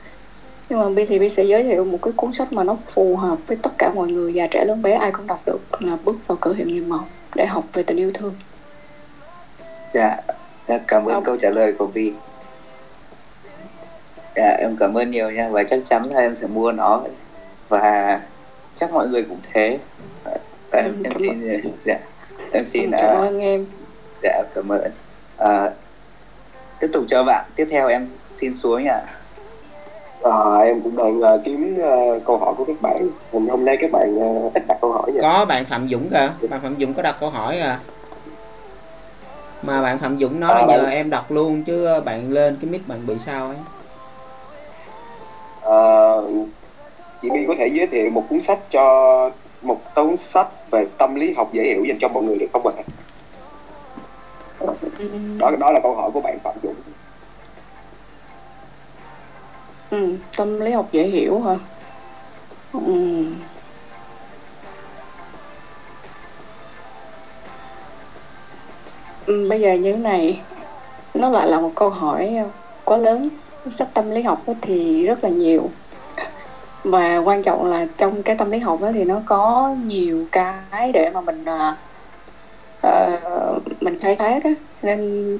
Nhưng mà bi thì bi sẽ giới thiệu một cái cuốn sách mà nó phù hợp với tất cả mọi người già trẻ lớn bé ai cũng đọc được là bước vào cửa hiệu nhiệm màu để học về tình yêu thương. Dạ dạ, cảm ơn Không. câu trả lời của Vi dạ em cảm ơn nhiều nha và chắc chắn là em sẽ mua nó. Và chắc mọi người cũng thế em, em cảm xin dạ em xin cảm à, ơn em. dạ cảm ơn. À, tiếp tục cho bạn. Tiếp theo em xin xuống nha. À, em cũng đang ờ, kiếm ờ, câu hỏi của các bạn. Hôm hôm nay các bạn ờ, ít đặt câu hỏi nha. Có bạn Phạm Dũng kìa. Bạn Phạm Dũng có đặt câu hỏi à. Mà bạn Phạm Dũng nói là À, nhờ bạn- em đọc luôn chứ bạn lên cái mic bạn bị sao ấy. Ờ, chị My có thể giới thiệu một cuốn sách cho một cuốn sách về tâm lý học dễ hiểu dành cho mọi người được không ạ? Đó đó là câu hỏi của bạn Phạm Dũng. ừ, tâm lý học dễ hiểu hả ừ. ừ bây giờ như thế này nó lại là một câu hỏi quá lớn sách tâm lý học thì rất là nhiều và quan trọng là trong cái tâm lý học đó thì nó có nhiều cái để mà mình uh, mình khai thác á. Nên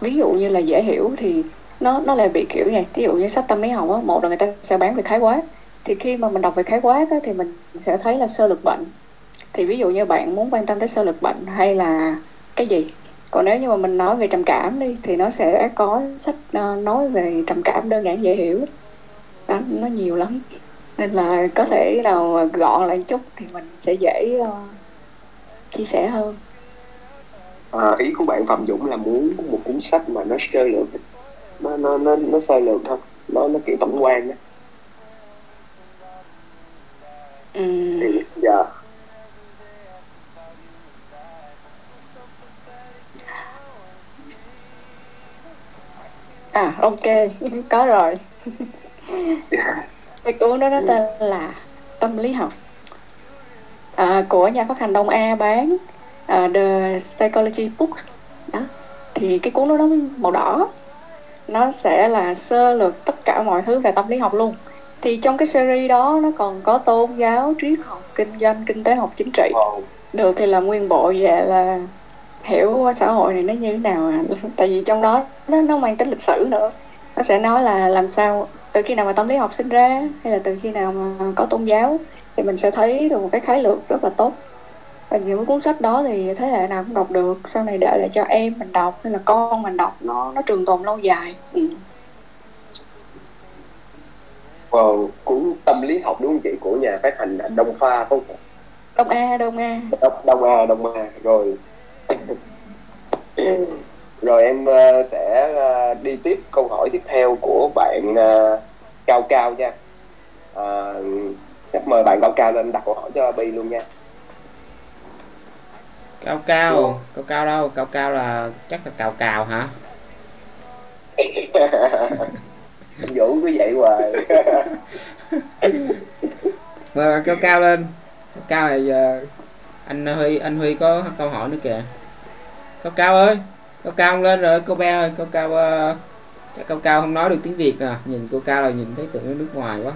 ví dụ như là dễ hiểu thì nó nó lại bị kiểu vậy. Ví dụ như sách tâm lý học á một là người ta sẽ bán về khái quát. Thì khi mà mình đọc về khái quát á, thì mình sẽ thấy là sơ lược bệnh. Thì ví dụ như bạn muốn quan tâm tới sơ lược bệnh hay là cái gì? Còn nếu như mà mình nói về trầm cảm đi thì nó sẽ có sách ờ, nói về trầm cảm đơn giản dễ hiểu đó, nó nhiều lắm. Nên là có thể nào gọn lại chút thì mình sẽ dễ ờ, chia sẻ hơn. À, ý của bạn Phạm Dũng là muốn một cuốn sách mà nó sơ lược nó nó nó nó sơ lược thôi. Nó nó kiểu tổng quan đó ừ. thì dạ. À ok. Có rồi cái cuốn đó nó tên là tâm lý học. À, của nhà phát hành Đông A bán à, The Psychology Book. Đó. Thì cái cuốn đó nó màu đỏ. Nó sẽ là sơ lược tất cả mọi thứ về tâm lý học luôn. Thì trong cái series đó nó còn có tôn giáo triết học kinh doanh kinh tế học chính trị. Được thì là nguyên bộ về là hiểu xã hội này nó như thế nào à. Tại vì trong đó nó nó mang tính lịch sử nữa. Nó sẽ nói là làm sao từ khi nào mà tâm lý học sinh ra hay là từ khi nào mà có tôn giáo thì mình sẽ thấy được một cái khái lược rất là tốt. Và những cái cuốn sách đó thì thế hệ nào cũng đọc được sau này để lại cho em mình đọc hay là con mình đọc nó nó trường tồn lâu dài. Ừ. Wow. cuốn tâm lý học đúng không chị? Của nhà phát hành Đông Pha không đông a đông a. Đông, Đông A Đông A. Rồi rồi em ờ, sẽ ờ, đi tiếp câu hỏi tiếp theo của bạn ờ, Cao Cao nha. À, chắc mời bạn Cao Cao lên đặt câu hỏi cho Bi luôn nha. Cao cao cao cao đâu? Cao cao là chắc là cào cào hả? Vũ cứ vậy hoài. Bạn cao cao lên. Cao cao này giờ anh huy anh huy có câu hỏi nữa kìa. Cao cao ơi cao cao không lên rồi cô bé ơi cao cao chắc cao cao không nói được tiếng việt nè nhìn cô cao là nhìn thấy tưởng nó nước ngoài quá.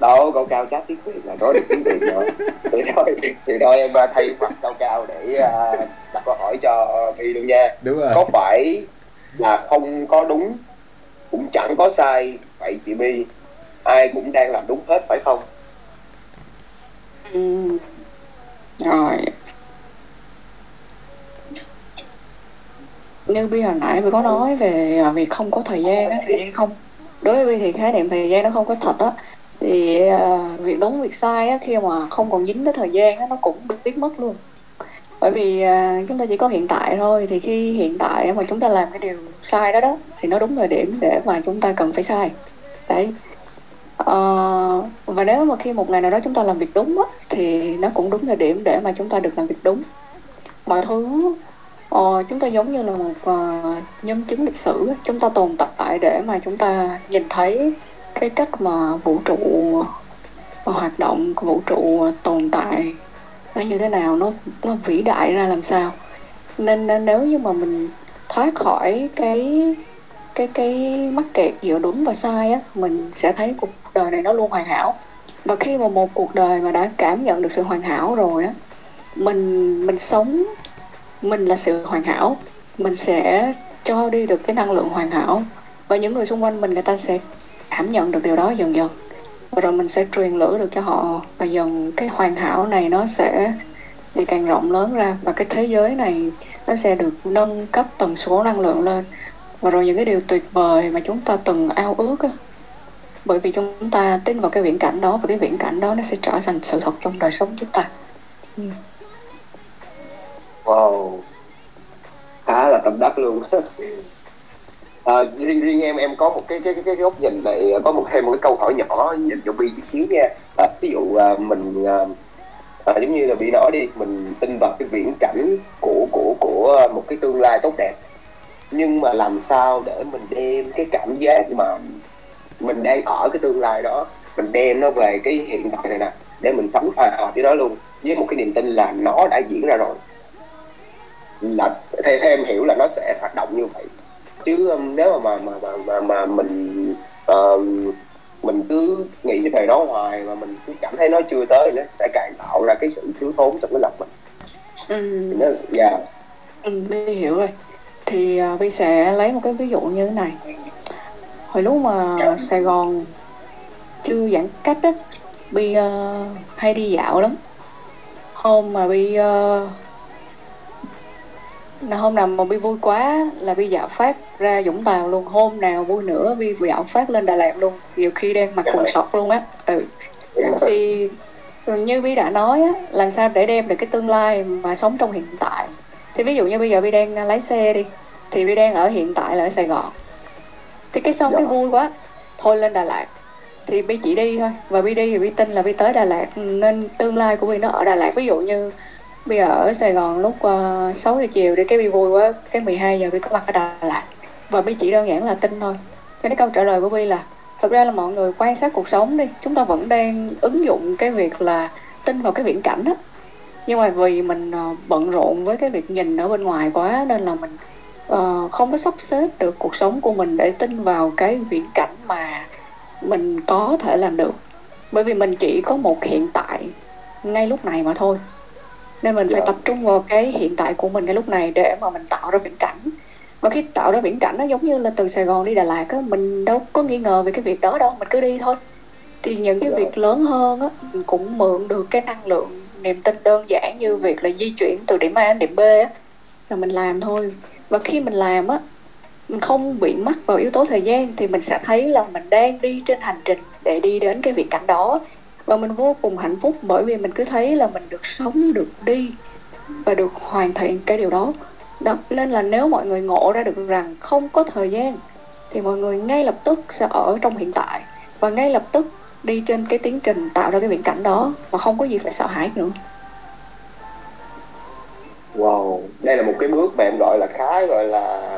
Đâu Cao Cao chắc tiếng Việt là nói được tiếng Việt rồi. Thì thôi thì thôi em thay mặt Cao Cao để ờ, đặt câu hỏi cho Bi luôn nha. Đúng rồi. Có phải là không có đúng cũng chẳng có sai vậy chị My? Ai cũng đang làm đúng hết phải không? Ừ. rồi như bi hồi nãy mình có nói về à, việc không có thời gian á thì không đối với Bi thì khái niệm thời gian nó không có thật á. Thì uh, việc đúng việc sai á khi mà không còn dính tới thời gian á nó cũng biến mất luôn. Bởi vì uh, chúng ta chỉ có hiện tại thôi thì khi hiện tại mà chúng ta làm cái điều sai đó đó thì nó đúng thời điểm để mà chúng ta cần phải sai. Đấy. Uh, và nếu mà khi một ngày nào đó chúng ta làm việc đúng á, thì nó cũng đúng thời điểm để mà chúng ta được làm việc đúng. Mọi thứ ờ, chúng ta giống như là một uh, nhân chứng lịch sử chúng ta tồn tại để mà chúng ta nhìn thấy cái cách mà vũ trụ mà hoạt động của vũ trụ tồn tại nó như thế nào nó nó vĩ đại ra làm sao. Nên, nên nếu như mà mình thoát khỏi cái cái cái mắc kẹt giữa đúng và sai á mình sẽ thấy cuộc đời này nó luôn hoàn hảo. Và khi mà một cuộc đời mà đã cảm nhận được sự hoàn hảo rồi á mình mình sống mình là sự hoàn hảo, mình sẽ cho đi được cái năng lượng hoàn hảo. Và những người xung quanh mình, người ta sẽ cảm nhận được điều đó dần dần. Và rồi mình sẽ truyền lửa được cho họ, và dần cái hoàn hảo này nó sẽ ngày càng rộng lớn ra, và cái thế giới này nó sẽ được nâng cấp tần số năng lượng lên. Và rồi những cái điều tuyệt vời mà chúng ta từng ao ước á, bởi vì chúng ta tin vào cái viễn cảnh đó, và cái viễn cảnh đó nó sẽ trở thành sự thật trong đời sống chúng ta. Ừ wow. Khá là tâm đắc luôn. À, riêng riêng em em có một cái cái cái, góc nhìn này có một thêm một cái câu hỏi nhỏ dành cho Bi chút xíu nha. À, ví dụ à, mình à, à, giống như là Bi nói đi mình tin vào cái viễn cảnh của của của một cái tương lai tốt đẹp. Nhưng mà làm sao để mình đem cái cảm giác mà mình đang ở cái tương lai đó mình đem nó về cái hiện tại này nè để mình sống hòa hợp với nó luôn với một cái niềm tin là nó đã diễn ra rồi là theo, theo em hiểu là nó sẽ hoạt động như vậy. Chứ um, nếu mà mà mà mà, mà mình uh, mình cứ nghĩ về nó hoài mà mình cứ cảm thấy nó chưa tới thì nó sẽ càng tạo ra cái sự thiếu thốn trong cái lòng mình. Ừ, nó dạ. Ừ, hiểu rồi. Thì uh, Bi sẽ lấy một cái ví dụ như thế này. Hồi lúc mà Sài Gòn chưa giãn cách á Bi uh, hay đi dạo lắm. Hôm mà Bi uh, hôm nào mà Bi vui quá là Bi dạo phát ra Vũng Tàu luôn. Hôm nào vui nữa Bi dạo phát lên Đà Lạt luôn. Nhiều khi đang mặc quần sọt luôn á. Ừ. Thì như Bi đã nói á làm sao để đem được cái tương lai mà sống trong hiện tại? Thì ví dụ như bây giờ Bi đang lái xe đi thì Bi đang ở hiện tại là ở Sài Gòn. Thì cái xong Dạ. cái vui quá thôi lên Đà Lạt. Thì bi chỉ đi thôi. Và bi đi thì bi tin là bi tới Đà Lạt nên tương lai của bi nó ở Đà Lạt. Ví dụ như bi ở Sài Gòn lúc ờ, uh, 6 giờ chiều đi cái bi vui quá cái 12 giờ bi có mặt ở Đà Lạt. Và bi chỉ đơn giản là tin thôi. Cái câu trả lời của bi là thực ra là mọi người quan sát cuộc sống đi chúng ta vẫn đang ứng dụng cái việc là tin vào cái viễn cảnh đó nhưng mà vì mình uh, bận rộn với cái việc nhìn ở bên ngoài quá nên là mình uh, không có sắp xếp được cuộc sống của mình để tin vào cái viễn cảnh mà mình có thể làm được. Bởi vì mình chỉ có một hiện tại ngay lúc này mà thôi nên mình phải Dạ. tập trung vào cái hiện tại của mình ngay lúc này để mà mình tạo ra viễn cảnh và khi tạo ra viễn cảnh nó giống như là từ Sài Gòn đi Đà Lạt á mình đâu có nghi ngờ về cái việc đó đâu mình cứ đi thôi thì những cái Dạ. việc lớn hơn á mình cũng mượn được cái năng lượng niềm tin đơn giản như việc là di chuyển từ điểm A đến điểm B á là mình làm thôi và khi mình làm á mình không bị mắc vào yếu tố thời gian thì mình sẽ thấy là mình đang đi trên hành trình để đi đến cái viễn cảnh đó và mình vô cùng hạnh phúc bởi vì mình cứ thấy là mình được sống được đi và được hoàn thiện cái điều đó đó nên là nếu mọi người ngộ ra được rằng không có thời gian thì mọi người ngay lập tức sẽ ở trong hiện tại và ngay lập tức đi trên cái tiến trình tạo ra cái viễn cảnh đó mà không có gì phải sợ hãi nữa Wow, đây là một cái bước mà em gọi là khá gọi là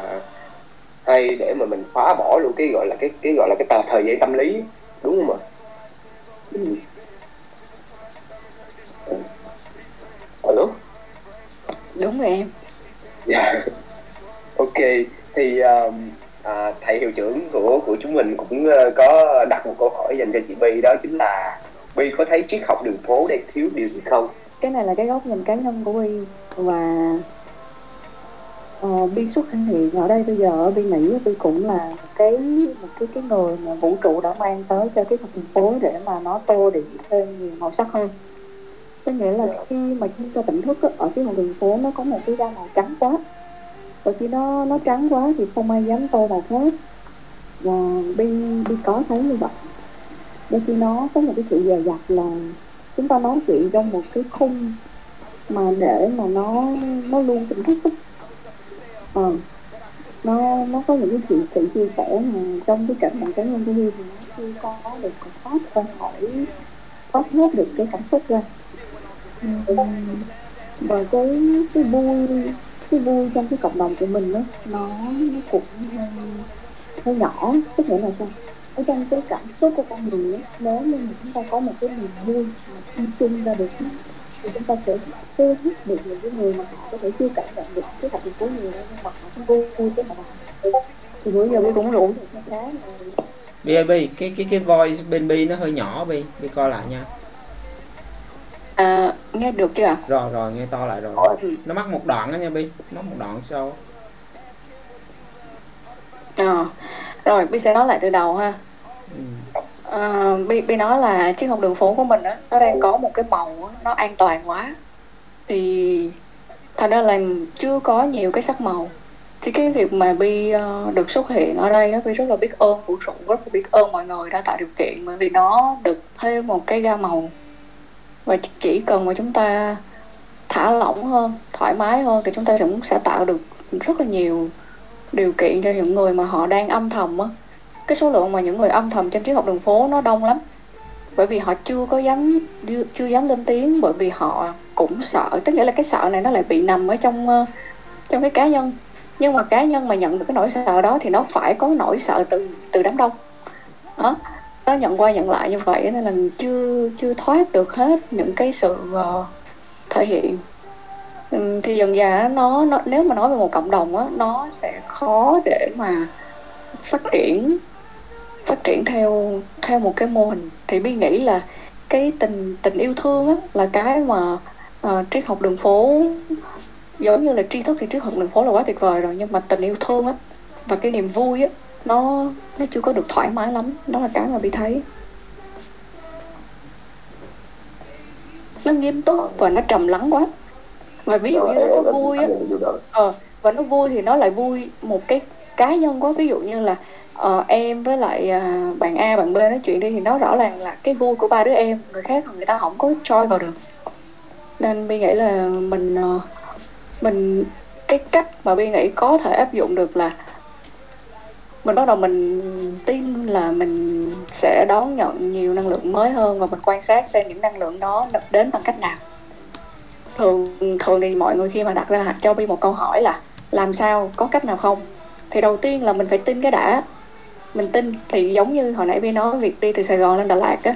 hay để mà mình phá bỏ luôn cái gọi là cái cái gọi là cái tờ thời gian tâm lý đúng không ạ? Ừ. Alo? đúng rồi em Dạ. Ok, thì um, à, thầy hiệu trưởng của của chúng mình cũng ờ, có đặt một câu hỏi dành cho chị Bi đó chính là Bi có thấy triết học đường phố đang thiếu điều gì không? cái này là cái góc nhìn cá nhân của Bi và uh, Bi xuất hiện ở đây bây giờ Bi nghĩ Bi cũng là cái một cái cái người mà vũ trụ đã mang tới cho cái thành phố để mà nó tô điểm thêm nhiều màu sắc hơn có nghĩa là khi mà chúng ta tỉnh thức ở cái một đường phố nó có một cái da màu trắng quá. Và khi nó nó trắng quá thì không ai dám tô màu khác và Bi Bi có thấy như vậy. Đôi khi nó có một cái sự dè dặt là chúng ta nói chuyện trong một cái khung mà để mà nó nó luôn tỉnh thức á. ờ nó nó có những cái sự sự chia sẻ mà trong cái cảm nhận cá nhân của Huy thì nó chưa có được thoát ra khỏi thoát hết được cái cảm xúc ra. Ừm, và cái cái vui cái vui trong cái cộng đồng của mình đó nó nó cũng hơi, nhỏ tức nghĩa là sao ở trong cái cảm xúc của con người á, nếu như mà chúng ta có một cái niềm vui mà chung chung ra được thì chúng ta sẽ thu hút được những cái người mà họ có thể chưa cảm nhận được cái hạnh phúc của người đó nhưng mà họ cũng vui vui cái mà thì bữa giờ Bi cũng rủ được khá là Bi Bi, cái cái cái voice bên Bi nó hơi nhỏ Bi, Bi coi lại nha à, nghe được chưa ạ Rồi rồi nghe to lại rồi. Ừ. Nó mắc một đoạn đó nha Bi, nó một đoạn sau. Ờ, rồi Bi sẽ nói lại từ đầu ha Ừ. à, Bi, Bi nói là triết học đường phố của mình á nó đang có một cái màu nó an toàn quá thì thành ra là chưa có nhiều cái sắc màu thì cái việc mà Bi ờ, được xuất hiện ở đây á Bi rất là biết ơn vũ trụ rất là biết ơn mọi người đã tạo điều kiện bởi vì nó được thêm một cái gam màu và chỉ- cần mà chúng ta thả lỏng hơn thoải mái hơn thì chúng ta cũng sẽ tạo được rất là nhiều điều kiện cho những người mà họ đang âm thầm á. Cái số lượng mà những người âm thầm trên triết học đường phố nó đông lắm. Bởi vì họ chưa có dám chưa, dám lên tiếng bởi vì họ cũng sợ. Tức nghĩa là cái sợ này nó lại bị nằm ở trong ờ, trong cái cá nhân. Nhưng mà cá nhân mà nhận được cái nỗi sợ đó thì nó phải có nỗi sợ từ từ đám đông. Đó nó nhận qua nhận lại như vậy nên là chưa chưa thoát được hết những cái sự uh, thể hiện. Thì dần dà nó, nó nếu mà nói về một cộng đồng á nó sẽ khó để mà phát triển phát triển theo theo một cái mô hình. Thì bi nghĩ là cái tình tình yêu thương á là cái mà uh, triết học đường phố giống như là tri thức thì triết học đường phố là quá tuyệt vời rồi nhưng mà tình yêu thương á và cái niềm vui á nó nó chưa có được thoải mái lắm. Đó là cái mà bi thấy. Nó nghiêm túc và nó trầm lắng quá. Và ví dụ như nó có vui á ờ và nó vui thì nó lại vui một cái cá nhân quá. Ví dụ như là ờ, em với lại à, bạn A bạn B nói chuyện đi thì nó rõ ràng là cái vui của ba đứa em. Người khác người ta không có choi vào được. Nên bi nghĩ là mình ờ, mình cái cách mà bi nghĩ có thể áp dụng được là mình bắt đầu mình tin là mình sẽ đón nhận nhiều năng lượng mới hơn và mình quan sát xem những năng lượng đó đến bằng cách nào. Thường thường thì mọi người khi mà đặt ra cho bi một câu hỏi là làm sao? Có cách nào không? Thì đầu tiên là mình phải tin cái đã. Mình tin thì giống như hồi nãy bi nói, việc đi từ sài gòn lên đà lạt á,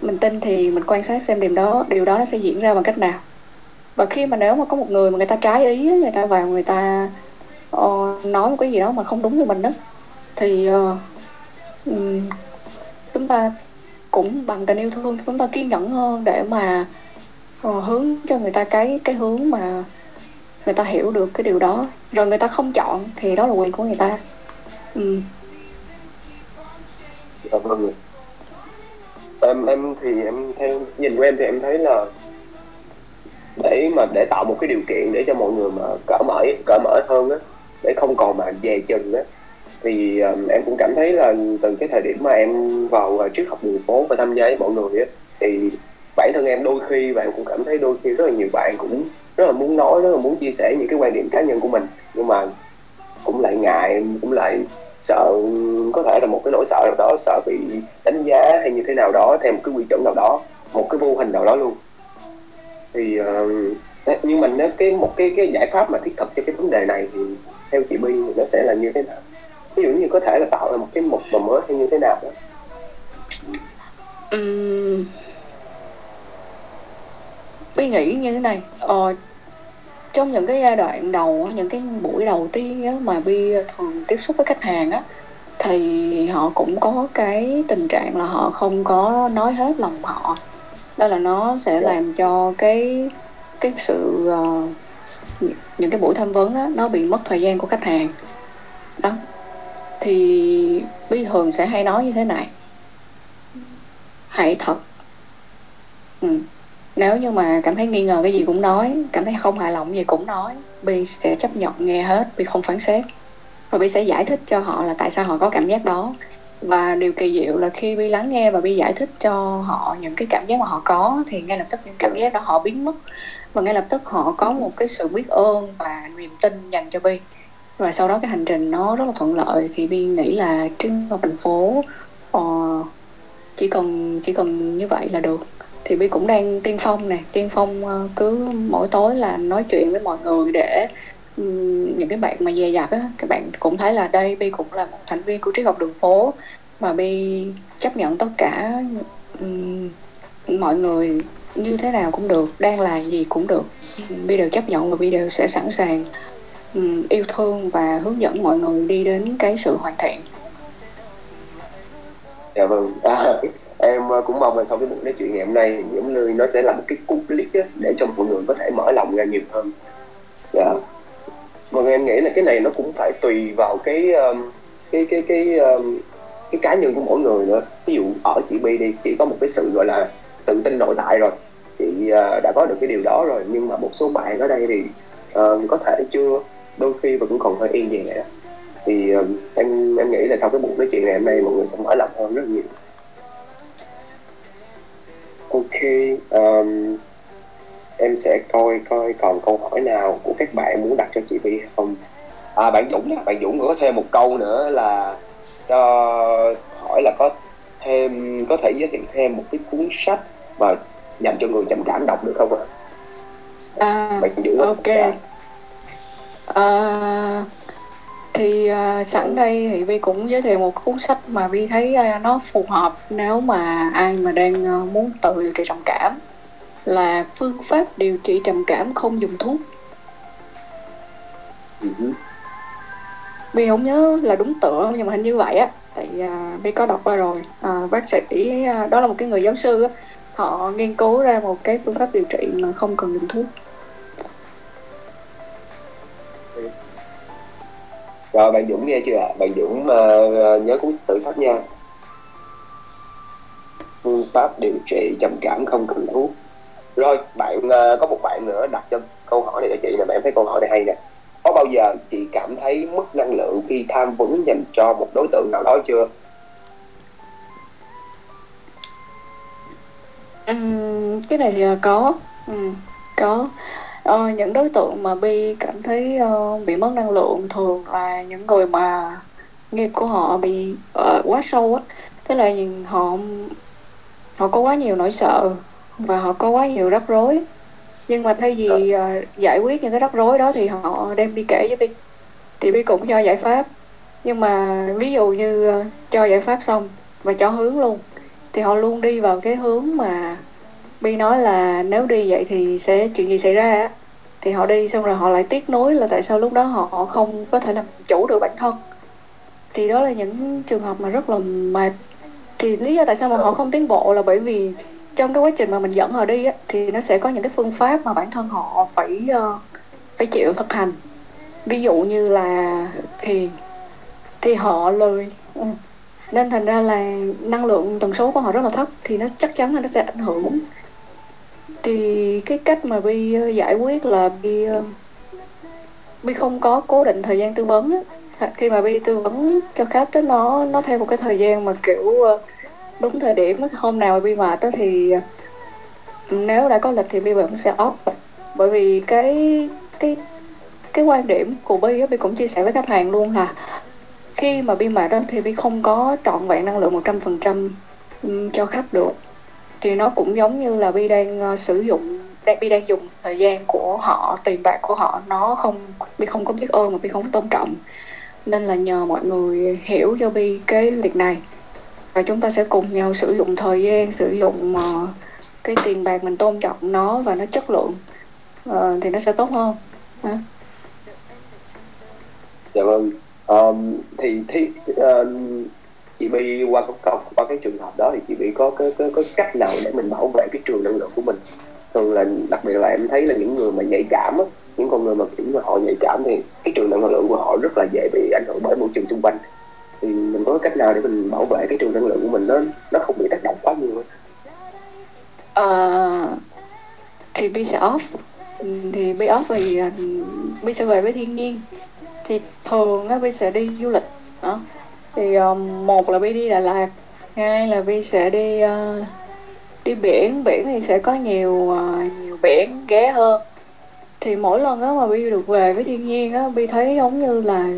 mình tin thì mình quan sát xem điều đó điều đó nó sẽ diễn ra bằng cách nào. Và khi mà nếu mà có một người mà người ta trái ý người ta vào người ta ờ, nói một cái gì đó mà không đúng với mình đó thì uh, chúng ta cũng bằng tình yêu thương chúng ta kiên nhẫn hơn để mà uh, hướng cho người ta cái cái hướng mà người ta hiểu được cái điều đó. Rồi người ta không chọn thì đó là quyền của người ta. Ừ. dạ vâng em em thì em theo nhìn của em thì em thấy là để mà để tạo một cái điều kiện để cho mọi người mà cởi mở cởi mở hơn á để không còn mà dè chừng á thì um, em cũng cảm thấy là từ cái thời điểm mà em vào à, uh, trước học đường phố và tham gia với mọi người á thì bản thân em đôi khi và em cũng cảm thấy đôi khi rất là nhiều bạn cũng rất là muốn nói rất là muốn chia sẻ những cái quan điểm cá nhân của mình. Nhưng mà cũng lại ngại cũng lại sợ um, có thể là một cái nỗi sợ nào đó sợ bị đánh giá hay như thế nào đó theo một cái quy chuẩn nào đó một cái vô hình nào đó luôn. Thì uh, nhưng mà nếu cái một cái cái giải pháp mà thiết thực cho cái vấn đề này thì theo chị Bi thì nó sẽ là như thế nào? Ví dụ như có thể là tạo ra một cái mục mà mới hay như thế nào đó. Uhm. Bi nghĩ như thế này. Ờ, trong những cái giai đoạn đầu những cái buổi đầu tiên á, mà Bi thường tiếp xúc với khách hàng á thì họ cũng có cái tình trạng là họ không có nói hết lòng họ. Đó là nó sẽ làm cho cái cái sự uh, những cái buổi tham vấn á, nó bị mất thời gian của khách hàng. Đó thì bi thường sẽ hay nói như thế này. Hãy thật. Ừ. nếu như mà cảm thấy nghi ngờ cái gì cũng nói, cảm thấy không hài lòng gì cũng nói, bi sẽ chấp nhận nghe hết, bi không phán xét. Và bi sẽ giải thích cho họ là tại sao họ có cảm giác đó. Và điều kỳ diệu là khi bi lắng nghe và bi giải thích cho họ những cái cảm giác mà họ có, thì ngay lập tức những cảm giác đó họ biến mất. Và ngay lập tức họ có một cái sự biết ơn và niềm tin dành cho bi và sau đó cái hành trình nó rất là thuận lợi. Thì bi nghĩ là trưng vào thành phố uh, chỉ cần chỉ cần như vậy là được. Thì bi cũng đang tiên phong nè tiên phong uh, cứ mỗi tối là nói chuyện với mọi người để những cái bạn mà dè dặt á các bạn cũng thấy là đây bi cũng là một thành viên của triết học đường phố. Mà bi chấp nhận tất cả um, mọi người như thế nào cũng được đang là gì cũng được. Bi đều chấp nhận và bi đều sẽ sẵn sàng yêu thương và hướng dẫn mọi người đi đến cái sự hoàn thiện. Dạ vâng. À, em ờ, cũng mong là sau cái buổi nói chuyện ngày hôm nay những lời nó sẽ là một cái cú click để cho mọi người có thể mở lòng ra nhiều hơn. Dạ. Người em nghĩ là cái này nó cũng phải tùy vào cái um, cái cái cái um, cái cá nhân của mỗi người nữa. Ví dụ ở chị Bi đi chị có một cái sự gọi là tự tin nội tại rồi. Chị uh, đã có được cái điều đó rồi nhưng mà một số bạn ở đây thì uh, có thể chưa đôi khi và cũng còn hơi yên dè. Thì um, em em nghĩ là sau cái buổi nói chuyện ngày hôm nay mọi người sẽ mở lòng hơn rất nhiều. Ok um, em sẽ coi coi còn câu hỏi nào của các bạn muốn đặt cho chị Vi không? À bạn Dũng bạn Dũng có thêm một câu nữa là cho hỏi là có thêm có thể giới thiệu thêm một cái cuốn sách mà dành cho người trầm cảm đọc được không ạ? À, bạn Dũng ok à, thì uh, sẵn đây thì Vi cũng giới thiệu một cuốn sách mà Vi thấy uh, nó phù hợp nếu mà ai mà đang uh, muốn tự điều trị trầm cảm là phương pháp điều trị trầm cảm không dùng thuốc. Uh-huh. Bi không nhớ là đúng tựa nhưng mà hình như vậy á tại Bi có đọc qua rồi. Uh, bác sĩ đó là một cái người giáo sư á họ nghiên cứu ra một cái phương pháp điều trị mà không cần dùng thuốc rồi bạn Dũng nghe chưa ạ? Bạn Dũng uh, nhớ cuốn tự sách nha. Phương pháp điều trị trầm cảm không cần thuốc. Rồi bạn uh, có một bạn nữa đặt cho câu hỏi này cho chị là bạn thấy câu hỏi này hay nè. Có bao giờ chị cảm thấy mất năng lượng khi tham vấn dành cho một đối tượng nào đó chưa? Uhm, cái này có. Ừ, có ờ, những đối tượng mà bi cảm thấy uh, bị mất năng lượng thường là những người mà nghiệp của họ bị uh, quá sâu á. Tức là nhìn họ họ có quá nhiều nỗi sợ và họ có quá nhiều rắc rối. Nhưng mà thay vì uh, giải quyết những cái rắc rối đó thì họ đem đi kể với Bi. Thì Bi cũng cho giải pháp. Nhưng mà ví dụ như uh, cho giải pháp xong và cho hướng luôn thì họ luôn đi vào cái hướng mà Bi nói là nếu đi vậy thì sẽ chuyện gì xảy ra á? Thì họ đi xong rồi họ lại tiếc nuối là tại sao lúc đó họ không có thể làm chủ được bản thân. Thì đó là những trường hợp mà rất là mệt. Thì lý do tại sao mà họ không tiến bộ là bởi vì trong cái quá trình mà mình dẫn họ đi á, thì nó sẽ có những cái phương pháp mà bản thân họ phải uh, phải chịu thực hành. Ví dụ như là thiền thì họ lười. Ừ. nên thành ra là năng lượng tần số của họ rất là thấp thì nó chắc chắn là nó sẽ ảnh hưởng thì cái cách mà bi ờ, giải quyết là bi ờ, bi không có cố định thời gian tư vấn á. khi mà bi tư vấn cho khách tới nó nó theo một cái thời gian mà, kiểu ờ, đúng thời điểm hôm nào mà bi mệt thì nếu đã có lịch thì bi vẫn sẽ off bởi vì cái cái cái quan điểm của bi bi cũng chia sẻ với khách hàng luôn hà. Khi mà bi mệt đó thì bi không có trọn vẹn năng lượng một trăm phần trăm cho khách được thì nó cũng giống như là Bi đang uh, sử dụng đang Bi đang dùng thời gian của họ tiền bạc của họ nó không Bi không có biết ơn mà Bi không có tôn trọng. Nên là nhờ mọi người hiểu cho Bi cái việc này. Và chúng ta sẽ cùng nhau sử dụng thời gian sử dụng uh, cái tiền bạc mình tôn trọng nó và nó chất lượng uh, thì nó sẽ tốt hơn. À. dạ vâng. Um, thì thì uh, chị Bi qua cái qua cái trường hợp đó thì chị Bi có cái, cái, cái cách nào để mình bảo vệ cái trường năng lượng của mình? Thường là đặc biệt là em thấy là những người mà nhạy cảm á những con người mà kiểu mà họ nhạy cảm thì cái trường năng lượng của họ rất là dễ bị ảnh hưởng bởi môi trường xung quanh. Thì mình có cách nào để mình bảo vệ cái trường năng lượng của mình nó nó không bị tác động quá nhiều không? Uh, thì Bi sẽ off. Thì Bi off thì Bi sẽ về với thiên nhiên. Thì thường á Bi sẽ đi du lịch đó thì um, một là bi đi Đà Lạt hai là bi sẽ đi uh, đi biển. Biển thì sẽ có nhiều uh, nhiều biển ghé hơn. Thì mỗi lần á mà bi được về với thiên nhiên á bi thấy giống như là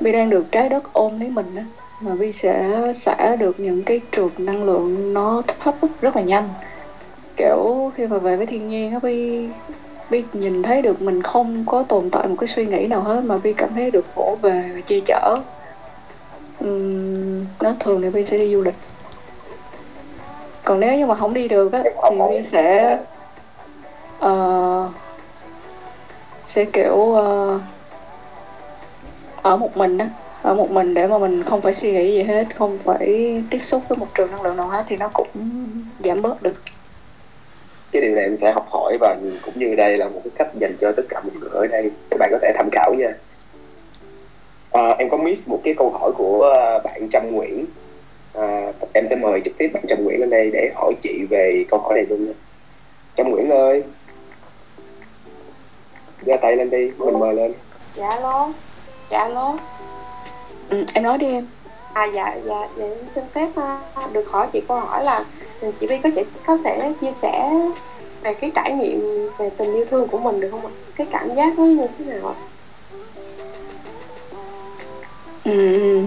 bi đang được trái đất ôm lấy mình á. Mà bi sẽ xả được những cái trượt năng lượng nó thấp rất là nhanh. Kiểu khi mà về với thiên nhiên á bi bi nhìn thấy được mình không có tồn tại một cái suy nghĩ nào hết mà bi cảm thấy được vỗ về và che chở um, nó thường thì Vin sẽ đi du lịch. Còn nếu như mà không đi được á thì Vin sẽ uh, sẽ kiểu uh, ở một mình á. Ở một mình để mà mình không phải suy nghĩ gì hết không phải tiếp xúc với một trường năng lượng nào hết thì nó cũng giảm bớt được. Cái điều này em sẽ học hỏi và cũng như đây là một cái cách dành cho tất cả mọi người ở đây. Các bạn có thể tham khảo nha à, em có miss một cái câu hỏi của ờ, bạn Trâm Nguyễn. À, em sẽ mời trực tiếp bạn Trâm Nguyễn lên đây để hỏi chị về câu hỏi này luôn Trâm Nguyễn ơi. Giơ tay lên đi mình mời lên. Dạ alo dạ alo ừ, em nói đi em. À dạ dạ dạ em xin phép uh, được hỏi chị câu hỏi là ừ, chị Vi có thể có thể chia sẻ về cái trải nghiệm về tình yêu thương của mình được không ạ? Cái cảm giác nó như thế nào ạ Ừ.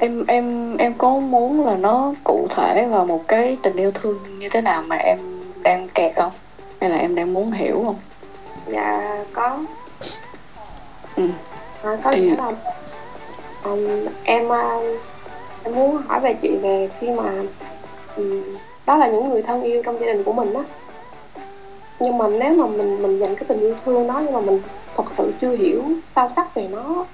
Em em em có muốn là nó cụ thể vào một cái tình yêu thương như thế nào mà em đang kẹt không? Hay là em đang muốn hiểu không? Dạ có. Ừ. À, có thì... là um, em uh, em muốn hỏi về chị về khi mà um, đó là những người thân yêu trong gia đình của mình á nhưng mà nếu mà mình mình dành cái tình yêu thương đó nhưng mà mình thật sự chưa hiểu sâu sắc về nó.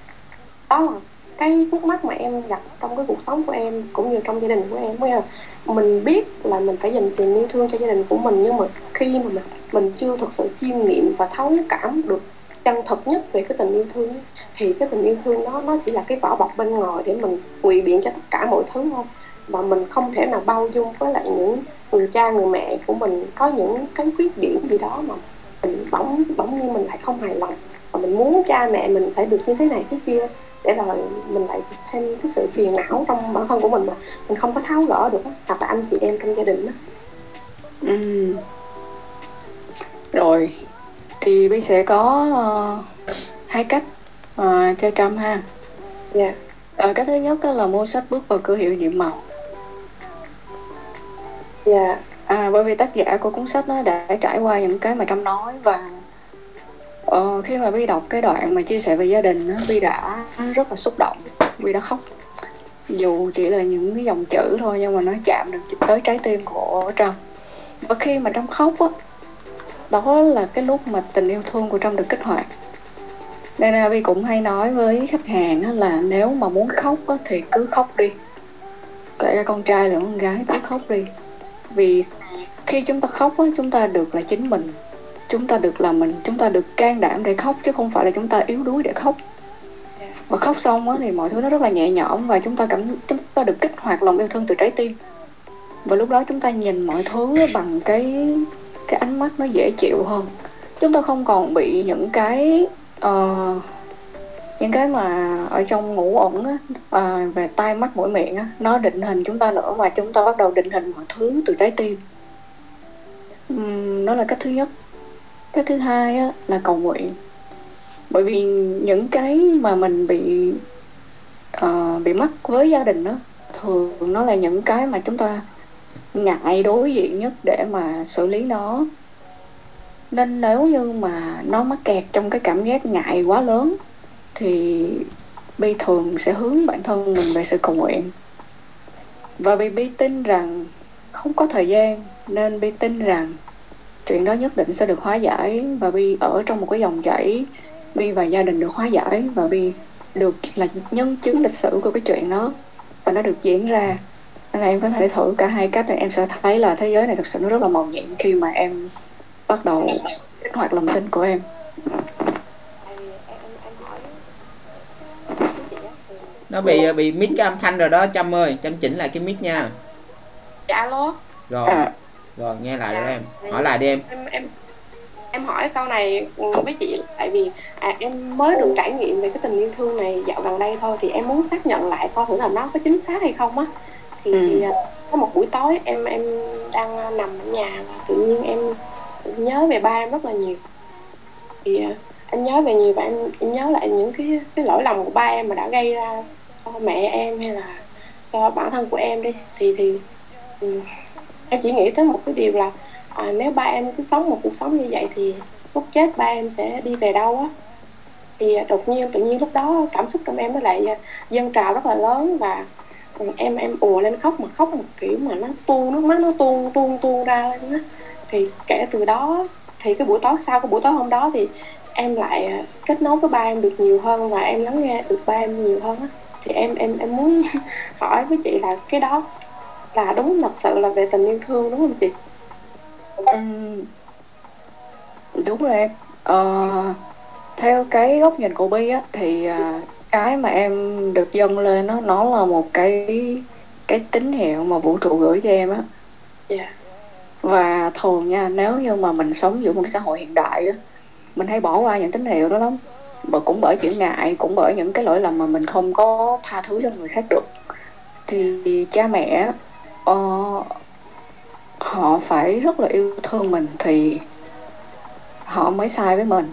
Đó là cái khúc mắc mà em gặp trong cái cuộc sống của em, cũng như trong gia đình của em. Bây giờ mình biết là mình phải dành tình yêu thương cho gia đình của mình, nhưng mà khi mà mình mình chưa thực sự chiêm nghiệm và thấu cảm được chân thật nhất về cái tình yêu thương thì cái tình yêu thương đó, nó chỉ là cái vỏ bọc bên ngoài để mình ngụy biện cho tất cả mọi thứ thôi. Và mình không thể nào bao dung với lại những người cha, người mẹ của mình có những cái khuyết điểm gì đó mà mình bỗng bỗng như mình lại không hài lòng mình muốn cha mẹ mình phải được như thế này thế kia để rồi mình lại thêm cái sự phiền não trong bản thân của mình mà mình không có tháo gỡ được hoặc là anh chị em trong gia đình đó ừ. rồi thì bây sẽ có uh, hai cách uh, cho trâm ha yeah. à, cái thứ nhất đó là mua sách bước vào cửa hiệu nhiệm màu dạ à bởi vì tác giả của cuốn sách nó đã trải qua những cái mà trâm nói và ờ, khi mà Vi đọc cái đoạn mà chia sẻ về gia đình á Vi đã rất là xúc động Vi đã khóc. Dù chỉ là những cái dòng chữ thôi nhưng mà nó chạm được tới trái tim của Trâm và khi mà Trâm khóc á đó là cái lúc mà tình yêu thương của Trâm được kích hoạt. Nên là Vi cũng hay nói với khách hàng á, là nếu mà muốn khóc á, thì cứ khóc đi. Kể cả con trai lẫn con gái cứ khóc đi. Vì khi chúng ta khóc á, chúng ta được là chính mình chúng ta được là mình chúng ta được can đảm để khóc chứ không phải là chúng ta yếu đuối để khóc. Và khóc xong á, thì mọi thứ nó rất là nhẹ nhõm và chúng ta cảm chúng ta được kích hoạt lòng yêu thương từ trái tim. Và lúc đó chúng ta nhìn mọi thứ bằng cái cái ánh mắt nó dễ chịu hơn. Chúng ta không còn bị những cái ờ, những cái mà ở trong ngủ ẩn á à, về tai mắt mũi miệng á nó định hình chúng ta nữa mà chúng ta bắt đầu định hình mọi thứ từ trái tim. Ừm, đó là cách thứ nhất cái thứ hai á là cầu nguyện. Bởi vì những cái mà mình bị uh, bị mắc với gia đình đó thường nó là những cái mà chúng ta ngại đối diện nhất để mà xử lý nó. Nên nếu như mà nó mắc kẹt trong cái cảm giác ngại quá lớn thì Bi thường sẽ hướng bản thân mình về sự cầu nguyện. Và vì Bi tin rằng không có thời gian nên Bi tin rằng chuyện đó nhất định sẽ được hóa giải và Bi ở trong một cái dòng chảy. Bi và gia đình được hóa giải và Bi được là nhân chứng lịch sử của cái chuyện đó và nó được diễn ra. Nên là em có thể thử cả hai cách này em sẽ thấy là thế giới này thực sự nó rất là màu nhiệm khi mà em bắt đầu kích hoạt lòng tin của em. Nó bị bị mic cái âm thanh rồi đó Trâm ơi. Trâm chỉnh lại cái mic nha. Dạ alo. Rồi. À, rồi nghe lại rồi Dạ. em. Hỏi lại đi em. Em em em hỏi câu này với chị tại vì à, em mới được trải nghiệm về cái tình yêu thương này dạo gần đây thôi thì em muốn xác nhận lại coi thử là nó có chính xác hay không á. Thì, Ừ. thì à, có một buổi tối em em đang à, nằm ở nhà và tự nhiên em nhớ về ba em rất là nhiều. Thì à, em nhớ về nhiều và em, em nhớ lại những cái cái lỗi lầm của ba em mà đã gây ra cho mẹ em hay là cho bản thân của em đi. Thì thì ừ, em chỉ nghĩ tới một cái điều là à, nếu ba em cứ sống một cuộc sống như vậy thì lúc chết ba em sẽ đi về đâu á? Thì à, đột nhiên tự nhiên lúc đó cảm xúc trong em nó lại à, dâng trào rất là lớn và ừ, em em ùa lên khóc mà khóc một kiểu mà nó tuôn nước mắt nó tuôn tuôn tuôn ra lên á. Thì kể từ đó thì cái buổi tối sau cái buổi tối hôm đó thì em lại à, kết nối với ba em được nhiều hơn và em lắng nghe được ba em nhiều hơn á. Thì em em em muốn hỏi với chị là cái đó là đúng thật sự là về tình yêu thương đúng không chị? Ừm, đúng rồi em. Ờ, theo cái góc nhìn của Bi á thì à, cái mà em được dâng lên nó nó là một cái cái tín hiệu mà vũ trụ gửi cho em á. Dạ. Và thường nha nếu như mà mình sống giữa một cái xã hội hiện đại á mình hay bỏ qua những tín hiệu đó lắm. Và cũng bởi chữ ngại cũng bởi những cái lỗi lầm mà mình không có tha thứ cho người khác được. Thì cha mẹ uh, họ phải rất là yêu thương mình thì họ mới sai với mình.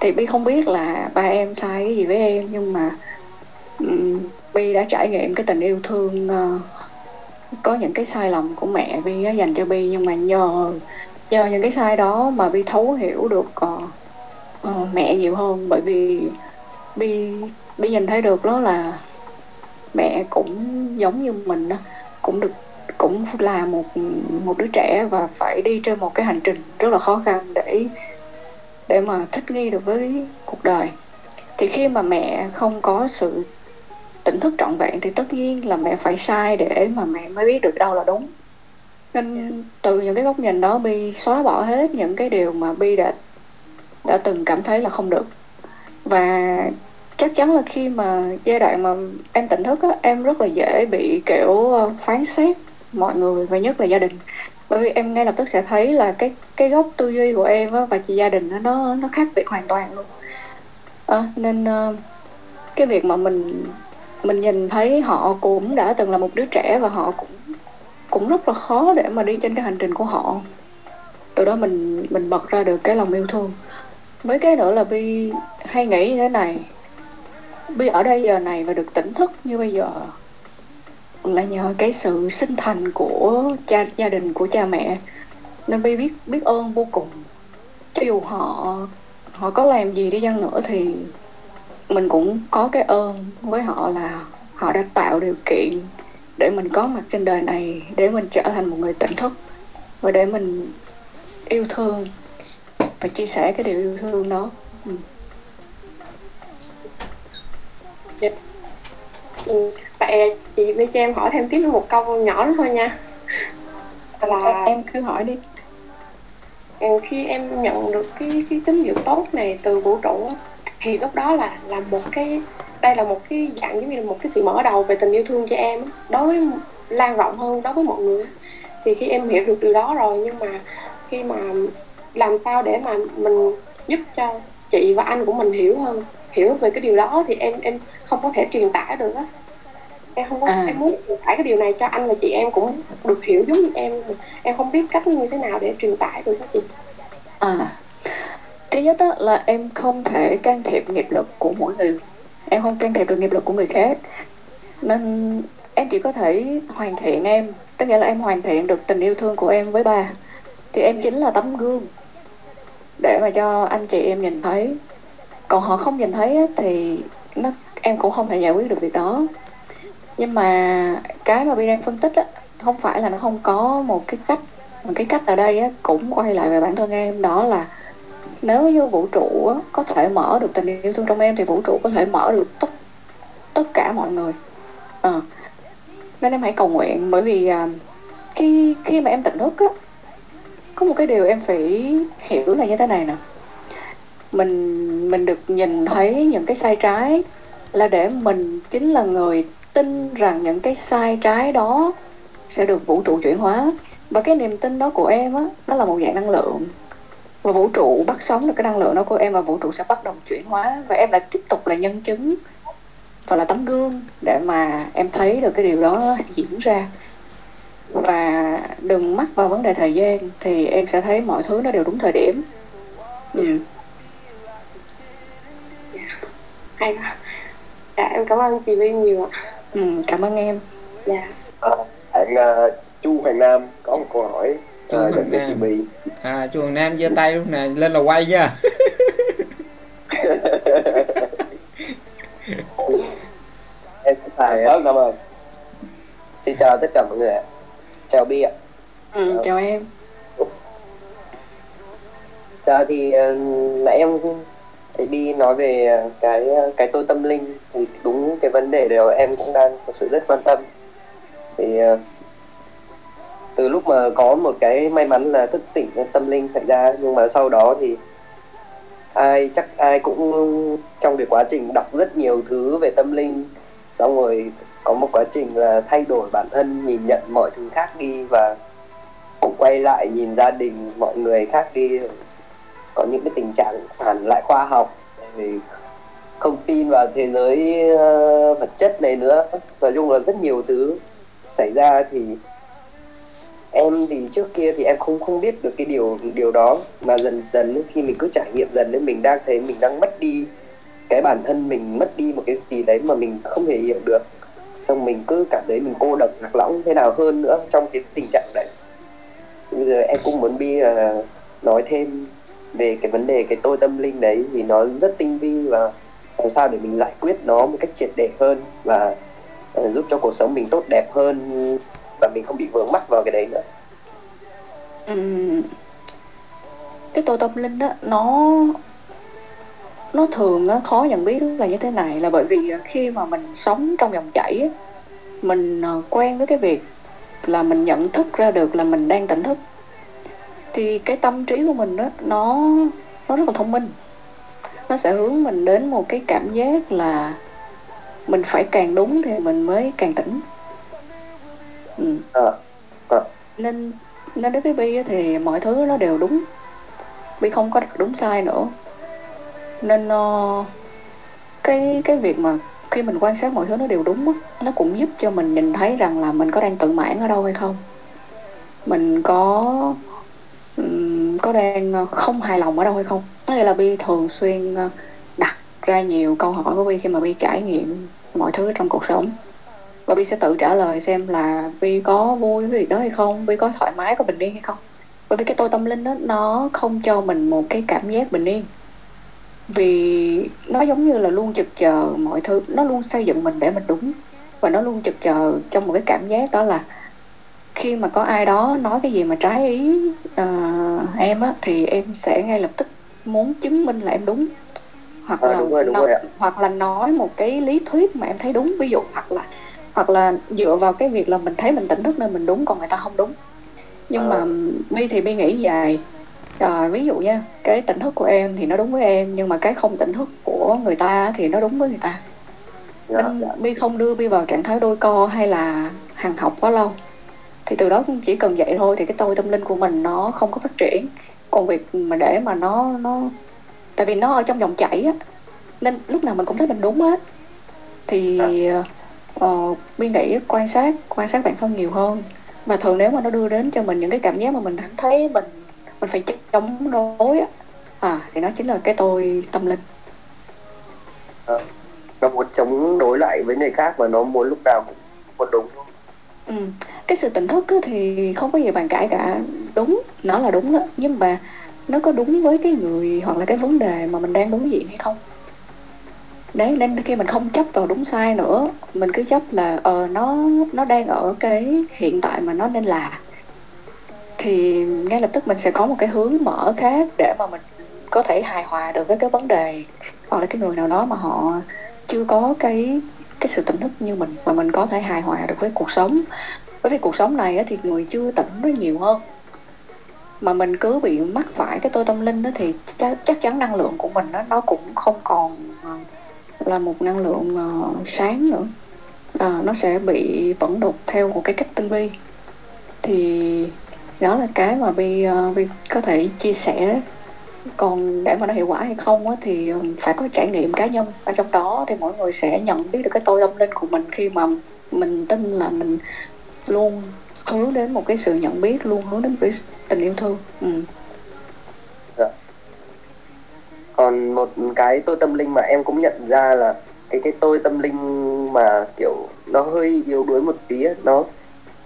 Thì Bi không biết là ba em sai cái gì với em nhưng mà um, Bi đã trải nghiệm cái tình yêu thương uh, có những cái sai lầm của mẹ Bi á, dành cho Bi. Nhưng mà nhờ nhờ những cái sai đó mà Bi thấu hiểu được uh, uh, mẹ nhiều hơn. Bởi vì Bi Bi nhìn thấy được đó là mẹ cũng giống như mình đó cũng được cũng là một một đứa trẻ và phải đi trên một cái hành trình rất là khó khăn để để mà thích nghi được với cuộc đời. Thì khi mà mẹ không có sự tỉnh thức trọn vẹn thì tất nhiên là mẹ phải sai để mà mẹ mới biết được đâu là đúng. Nên từ những cái góc nhìn đó, bi xóa bỏ hết những cái điều mà bi đã đã từng cảm thấy là không được. Và chắc chắn là khi mà giai đoạn mà em tỉnh thức á, em rất là dễ bị kiểu ờ, phán xét mọi người và nhất là gia đình. Bởi vì em ngay lập tức sẽ thấy là cái cái góc tư duy của em á và chị gia đình á, nó nó khác biệt hoàn toàn luôn. À, nên uh, cái việc mà mình mình nhìn thấy họ cũng đã từng là một đứa trẻ và họ cũng cũng rất là khó để mà đi trên cái hành trình của họ. Từ đó mình mình bật ra được cái lòng yêu thương. Với cái nữa là bi hay nghĩ như thế này Bi ở đây giờ này và được tỉnh thức như bây giờ là nhờ cái sự sinh thành của cha gia đình của cha mẹ. Nên Bi biết biết ơn vô cùng. Cho dù họ họ có làm gì đi chăng nữa thì mình cũng có cái ơn với họ là họ đã tạo điều kiện để mình có mặt trên đời này để mình trở thành một người tỉnh thức và để mình yêu thương và chia sẻ cái điều yêu thương đó. Ừ. Dạ. Ừ, vậy chị đi cho em hỏi thêm tiếp một câu nhỏ nữa thôi nha. Là em cứ hỏi đi. Ừ, khi em nhận được cái cái tín hiệu tốt này từ vũ trụ thì lúc đó là là một cái đây là một cái dạng giống như là một cái sự mở đầu về tình yêu thương cho em đối với lan rộng hơn đối với mọi người thì khi em hiểu được điều đó rồi nhưng mà khi mà làm sao để mà mình giúp cho chị và anh của mình hiểu hơn hiểu về cái điều đó thì em em không có thể truyền tải được á em không có À. em muốn truyền tải cái điều này cho anh và chị em cũng được hiểu giống như em. Em không biết cách như thế nào để truyền tải được đó chị. À, thứ nhất á, là em không thể can thiệp nghiệp lực của mỗi người. Em không can thiệp được nghiệp lực của người khác. Nên em chỉ có thể hoàn thiện em. Tức nghĩa là em hoàn thiện được tình yêu thương của em với ba Thì em chính là tấm gương Để mà cho anh chị em nhìn thấy. Còn họ không nhìn thấy thì nó em cũng không thể giải quyết được việc đó nhưng mà cái mà Bi đang phân tích á, không phải là nó không có một cái cách một cái cách ở đây á, cũng quay lại về bản thân em đó là nếu như vũ trụ á, có thể mở được tình yêu thương trong em thì vũ trụ có thể mở được tất tất cả mọi người à. nên em hãy cầu nguyện bởi vì à, khi khi mà em tỉnh thức á có một cái điều em phải hiểu là như thế này nè mình mình được nhìn thấy những cái sai trái là để mình chính là người tin rằng những cái sai trái đó sẽ được vũ trụ chuyển hóa. Và cái niềm tin đó của em á, nó là một dạng năng lượng. Và vũ trụ bắt sống được cái năng lượng đó của em và vũ trụ sẽ bắt đầu chuyển hóa. Và em lại tiếp tục là nhân chứng và là tấm gương để mà em thấy được cái điều đó diễn ra. Và đừng mắc vào vấn đề thời gian thì em sẽ thấy mọi thứ nó đều đúng thời điểm. Ừ. hay quá dạ em cảm ơn chị Vy nhiều ạ. Ừ, cảm ơn em. Dạ. À, bạn uh, Chu Hoàng Nam có một câu hỏi Chu uh, Hoàng Nam. à chu Hoàng nam giơ tay lúc nè lên là quay nha. Em xin chào, Vâng, cảm ơn. Xin chào tất cả mọi người ạ. Chào Bi ạ. ừ, chào em. Dạ thì ờ, nãy em thấy đi nói về cái cái tôi tâm linh thì đúng cái vấn đề đều em cũng đang thật sự rất quan tâm. Thì ờ, từ lúc mà có một cái may mắn là thức tỉnh tâm linh xảy ra, nhưng mà sau đó thì ai chắc ai cũng trong cái quá trình đọc rất nhiều thứ về tâm linh, xong rồi có một quá trình là thay đổi bản thân, nhìn nhận mọi thứ khác đi và cũng quay lại nhìn gia đình, mọi người khác đi có những cái tình trạng phản lại khoa học vì không tin vào thế giới uh, vật chất này nữa. Nói chung là rất nhiều thứ xảy ra thì em thì trước kia thì em không không biết được cái điều điều đó. Mà dần dần khi mình cứ trải nghiệm dần nên mình đang thấy mình đang mất đi cái bản thân mình mất đi một cái gì đấy mà mình không thể hiểu được. Xong mình cứ cảm thấy mình cô độc lạc lõng thế nào hơn nữa trong cái tình trạng đấy. Bây giờ em cũng muốn bi là nói thêm về cái vấn đề cái tôi tâm linh đấy thì nó rất tinh vi và làm sao để mình giải quyết nó một cách triệt để hơn và ờ, giúp cho cuộc sống mình tốt đẹp hơn và mình không bị vướng mắc vào cái đấy nữa. Ừm, cái tôi tâm linh đó nó nó thường khó nhận biết là như thế này là bởi vì khi mà mình sống trong dòng chảy mình ờ, quen với cái việc là mình nhận thức ra được là mình đang tỉnh thức thì cái tâm trí của mình đó nó nó rất là thông minh. Nó sẽ hướng mình đến một cái cảm giác là mình phải càng đúng thì mình mới càng tỉnh. Ừ. Ờ, ờ. nên nên đối với Bi thì mọi thứ nó đều đúng. Bi không có đúng sai nữa. Nên ờ, cái cái việc mà khi mình quan sát mọi thứ nó đều đúng nó cũng giúp cho mình nhìn thấy rằng là mình có đang tự mãn ở đâu hay không. Mình có có đang ờ, không hài lòng ở đâu hay không? Có nghĩa là Bi thường xuyên ờ, đặt ra nhiều câu hỏi của Bi khi mà Bi trải nghiệm mọi thứ trong cuộc sống. Và Bi sẽ tự trả lời xem là Bi có vui với việc đó hay không? Bi có thoải mái, có bình yên hay không? Bởi vì cái tôi tâm linh đó, nó không cho mình một cái cảm giác bình yên. Vì nó giống như là luôn chực chờ mọi thứ, nó luôn xây dựng mình để mình đúng. Và nó luôn chực chờ trong một cái cảm giác đó là khi mà có ai đó nói cái gì mà trái ý uh, em á thì em sẽ ngay lập tức muốn chứng minh là em đúng. Hoặc À, là đúng rồi, đúng nó- rồi hoặc là nói một cái lý thuyết mà em thấy đúng ví dụ hoặc là hoặc là dựa vào cái việc là mình thấy mình tỉnh thức nên mình đúng còn người ta không đúng. Nhưng À. mà bi thì bi nghĩ dài. À, ví dụ nha cái tỉnh thức của em thì nó đúng với em nhưng mà cái không tỉnh thức của người ta thì nó đúng với người ta. Dạ, nên dạ. bi không đưa bi vào trạng thái đôi co hay là hàng học quá lâu thì từ đó chỉ cần vậy thôi thì cái tôi tâm linh của mình nó không có phát triển. Còn việc mà để mà nó nó tại vì nó ở trong dòng chảy á nên lúc nào mình cũng thấy mình đúng hết. Thì uh, bi nghĩ quan sát quan sát bản thân nhiều hơn. Và thường nếu mà nó đưa đến cho mình những cái cảm giác mà mình cảm thấy mình mình phải chống đối á à thì nó chính là cái tôi tâm linh. Nó muốn chống đối lại với người khác và nó muốn lúc nào cũng muốn đúng Ừ. Cái sự tỉnh thức thì không có gì bàn cãi cả. Đúng, nó là đúng đó nhưng mà nó có đúng với cái người hoặc là cái vấn đề mà mình đang đối diện hay không? Đấy, nên khi mình không chấp vào đúng sai nữa, mình cứ chấp là ờ nó nó đang ở cái hiện tại mà nó nên là thì ngay lập tức mình sẽ có một cái hướng mở khác để mà mình có thể hài hòa được với cái vấn đề hoặc là cái người nào đó mà họ chưa có cái cái sự tỉnh thức như mình, mà mình có thể hài hòa được với cuộc sống bởi vì cuộc sống này thì người chưa tỉnh nó nhiều hơn. Mà mình cứ bị mắc phải cái tôi tâm linh đó thì chắc, chắc chắn năng lượng của mình nó nó cũng không còn à, là một năng lượng à, sáng nữa. À, nó sẽ bị vẫn đục theo một cái cách tinh vi. Thì đó là cái mà bi ờ, bi có thể chia sẻ còn để mà nó hiệu quả hay không á, thì phải có trải nghiệm cá nhân. Ở trong đó thì mỗi người sẽ nhận biết được cái tôi tâm linh của mình khi mà mình tin là mình luôn hướng đến một cái sự nhận biết luôn hướng đến một cái tình yêu thương ừ. Dạ. còn một cái tôi tâm linh mà em cũng nhận ra là cái cái tôi tâm linh mà kiểu nó hơi yếu đuối một tí ấy, nó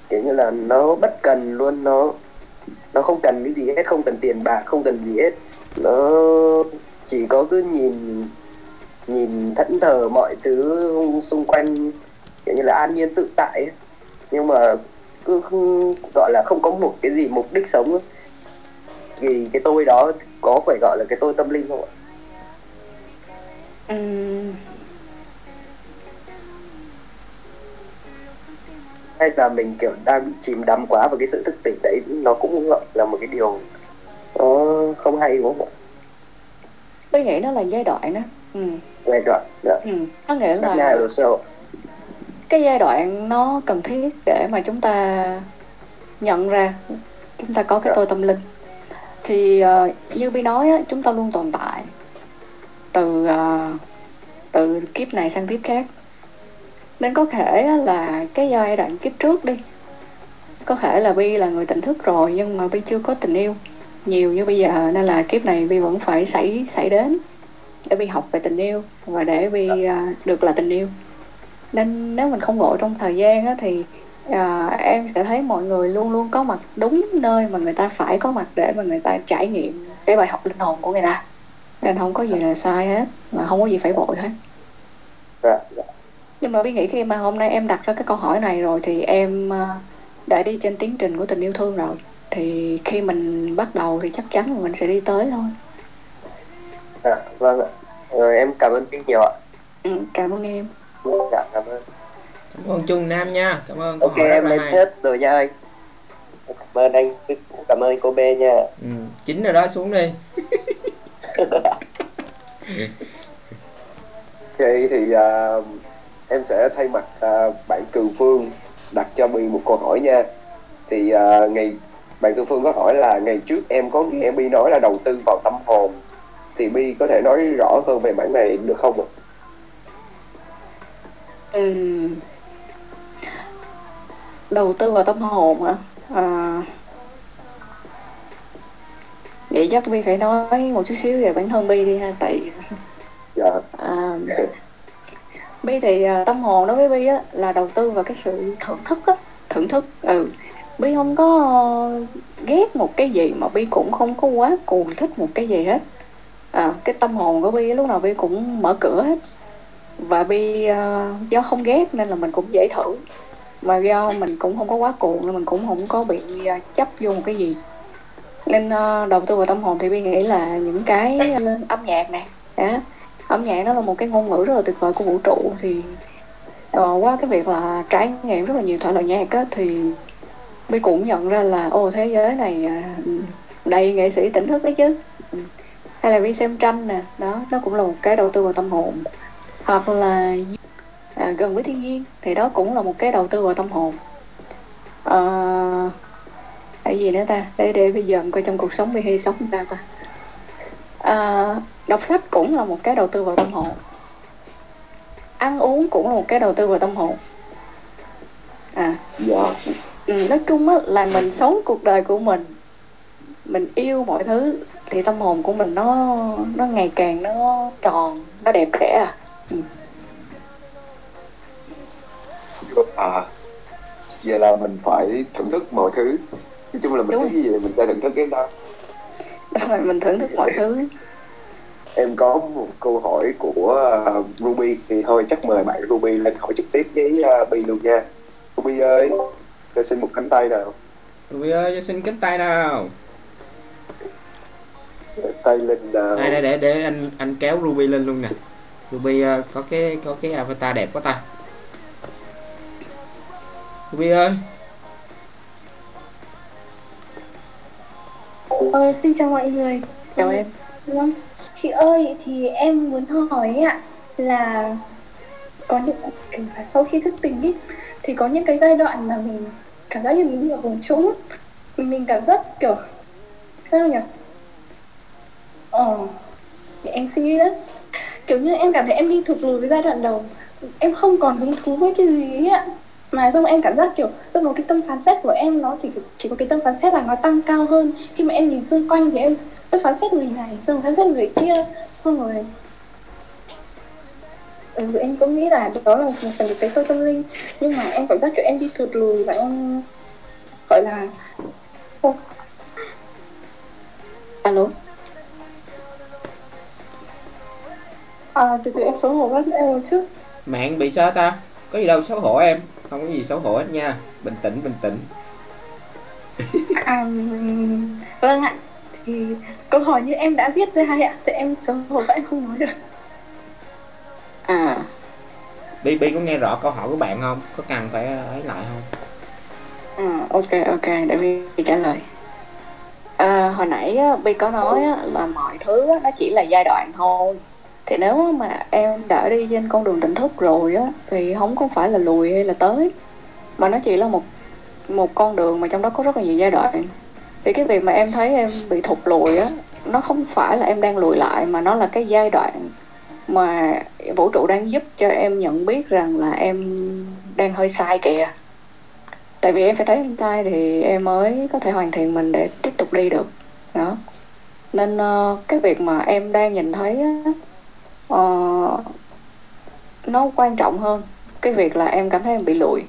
kiểu như là nó bất cần luôn nó nó không cần cái gì hết không cần tiền bạc không cần gì hết nó chỉ có cứ nhìn nhìn thẫn thờ mọi thứ xung quanh kiểu như là an nhiên tự tại ấy nhưng mà cứ không- gọi là không có một cái gì mục đích sống thì cái tôi đó có phải gọi là cái tôi tâm linh không ạ Ừm, hay là mình kiểu đang bị chìm đắm quá vào cái sự thức tỉnh đấy nó cũng gọi là một cái điều nó không hay đúng không ạ tôi nghĩ nó là giai đoạn đó ừ. giai đoạn dạ. Ừ. có nghĩa Các là cái giai đoạn nó cần thiết để mà chúng ta nhận ra chúng ta có cái tôi tâm linh. Thì uh, như bi nói á, chúng ta luôn tồn tại từ uh, từ kiếp này sang kiếp khác. Nên có thể á, là cái giai đoạn kiếp trước đi có thể là bi là người tỉnh thức rồi nhưng mà bi chưa có tình yêu nhiều như bây giờ nên là kiếp này bi vẫn phải xảy xảy đến để bi học về tình yêu và để bi uh, được là tình yêu nên nếu mình không ngộ trong thời gian á, thì à, em sẽ thấy mọi người luôn luôn có mặt đúng nơi mà người ta phải có mặt để mà người ta trải nghiệm cái bài học linh hồn của người ta. Nên không có gì là sai hết mà không có gì phải vội hết. Dạ, dạ. nhưng mà biết nghĩ khi mà hôm nay em đặt ra cái câu hỏi này rồi thì em à, đã đi trên tiến trình của tình yêu thương rồi. Thì khi mình bắt đầu thì chắc chắn là mình sẽ đi tới thôi. Dạ vâng ạ. Rồi, em cảm ơn Pi nhiều ạ. Ừ, cảm ơn em dạ cảm ơn. Cảm ơn Trung Nam nha. Cảm ơn ok em lên hết rồi nha anh cảm ơn anh cũng cảm ơn cô B nha. Ừ, chính rồi đó xuống đi. Ok thì à, em sẽ thay mặt à, bạn Cừu Phương đặt cho Bi một câu hỏi nha. Thì à, ngày bạn Cừu Phương có hỏi là ngày trước em có nghe Bi nói là đầu tư vào tâm hồn. Thì Bi có thể nói rõ hơn về mảng này được không ạ? Ừm. đầu tư vào tâm hồn hả? À, vậy chắc Vi phải nói một chút xíu về bản thân Vi đi ha tại Dạ. à, Bi thì à, tâm hồn đối với Bi á là đầu tư vào cái sự thưởng thức á thưởng thức. Ừ. Bi không có ghét một cái gì mà Bi cũng không có quá cuồng thích một cái gì hết. À, cái tâm hồn của Bi lúc nào Bi cũng mở cửa hết và Bi uh, do không ghét nên là mình cũng dễ thử. Mà do mình cũng không có quá cuồng nên mình cũng không có bị uh, chấp vô một cái gì. Nên uh, đầu tư vào tâm hồn thì Bi nghĩ là những cái uh, âm nhạc nè đó. âm nhạc nó là một cái ngôn ngữ rất là tuyệt vời của vũ trụ thì uh, qua cái việc là trải nghiệm rất là nhiều thể loại nhạc á thì Bi cũng nhận ra là ô thế giới này đầy nghệ sĩ tỉnh thức đấy chứ. Hay là Bi xem tranh nè đó nó cũng là một cái đầu tư vào tâm hồn hoặc là à, gần với thiên nhiên thì đó cũng là một cái đầu tư vào tâm hồn. À, cái gì nữa ta? Để để bây giờ coi trong cuộc sống Bi hay sống sao ta? À, đọc sách cũng là một cái đầu tư vào tâm hồn. Ăn uống cũng là một cái đầu tư vào tâm hồn. À dạ. ừ, nói chung á là mình sống cuộc đời của mình mình yêu mọi thứ thì tâm hồn của mình nó nó ngày càng nó tròn nó đẹp đẽ à. À vậy là mình phải thưởng thức mọi thứ. Nói chung là mình Đúng. cái gì thì mình sẽ thưởng thức cái đó. Đúng rồi, mình thưởng thức mọi thứ. Em có một câu hỏi của uh, Ruby. Thì thôi chắc mời bạn Ruby lên hỏi trực tiếp với uh, Bi luôn nha. Ruby ơi cho xin một cánh tay nào. Ruby ơi cho xin cánh tay nào. Tay lên nào. Đây đây để để anh anh kéo Ruby lên luôn nè Ruby ờ, có cái có cái avatar đẹp quá ta. Ruby ơi. Ờ, xin chào mọi người. chào em Vâng. Chị ơi, thì em muốn hỏi ạ là có những kiểu là sau khi thức tỉnh ý, thì có những cái giai đoạn mà mình cảm giác như mình đi vào vùng trũng. Mình cảm giác kiểu sao nhỉ? Ờ để em suy nghĩ đấy kiểu như em cảm thấy em đi thụt lùi với giai đoạn đầu. Em không còn hứng thú với cái gì ấy ạ. Mà xong em cảm giác kiểu lúc đó cái tâm phán xét của em nó chỉ chỉ có cái tâm phán xét là nó tăng cao hơn. Khi mà em nhìn xung quanh thì em cứ phán xét người này xong rồi phán xét người kia xong rồi ừ, em cũng nghĩ là đó là một phần cái tôi tâm linh. Nhưng mà em cảm giác kiểu em đi thụt lùi và em gọi là alo? À từ từ em xấu hổ quá em một chút mạng bị sao ta? Có gì đâu xấu hổ em. Không có gì xấu hổ hết nha. Bình tĩnh bình tĩnh. À, vâng ạ. Thì câu hỏi như em đã viết ra ạ thì em xấu hổ em không nói được. À. Bi Bi có nghe rõ câu hỏi của bạn không? Có cần phải ấy lại không? À, ok ok để Vi trả lời. À, hồi nãy á, Vi có nói á, là mọi thứ nó chỉ là giai đoạn thôi thì nếu mà em đã đi trên con đường tỉnh thức rồi á thì không có phải là lùi hay là tới. Mà nó chỉ là một một con đường mà trong đó có rất là nhiều giai đoạn. Thì cái việc mà em thấy em bị thụt lùi á nó không phải là em đang lùi lại mà nó là cái giai đoạn mà vũ trụ đang giúp cho em nhận biết rằng là em đang hơi sai kìa. Tại vì em phải thấy em sai thì em mới có thể hoàn thiện mình để tiếp tục đi được. Đó. Nên ờ, cái việc mà em đang nhìn thấy á, uh, nó quan trọng hơn cái việc là em cảm thấy em bị lụi.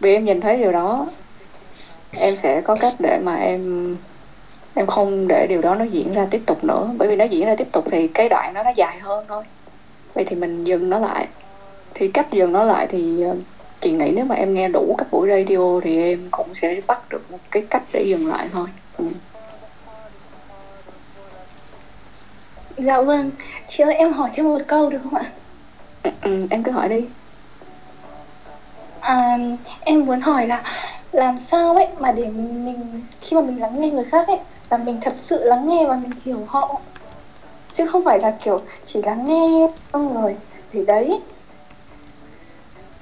Vì em nhìn thấy điều đó em sẽ có cách để mà em em không để điều đó nó diễn ra tiếp tục nữa. Bởi vì nó diễn ra tiếp tục thì cái đoạn đó nó dài hơn thôi. Vậy thì mình dừng nó lại. Thì cách dừng nó lại thì ờ, chị nghĩ nếu mà em nghe đủ các buổi radio thì em cũng sẽ bắt được một cái cách để dừng lại thôi. Ừ. dạ vâng. Chị ơi em hỏi thêm một câu được không ạ? Ừ, ừ, em cứ hỏi đi. À, em muốn hỏi là làm sao ấy mà để mình khi mà mình lắng nghe người khác ấy là mình thật sự lắng nghe và mình hiểu họ? Chứ không phải là kiểu chỉ lắng nghe xong rồi thì đấy.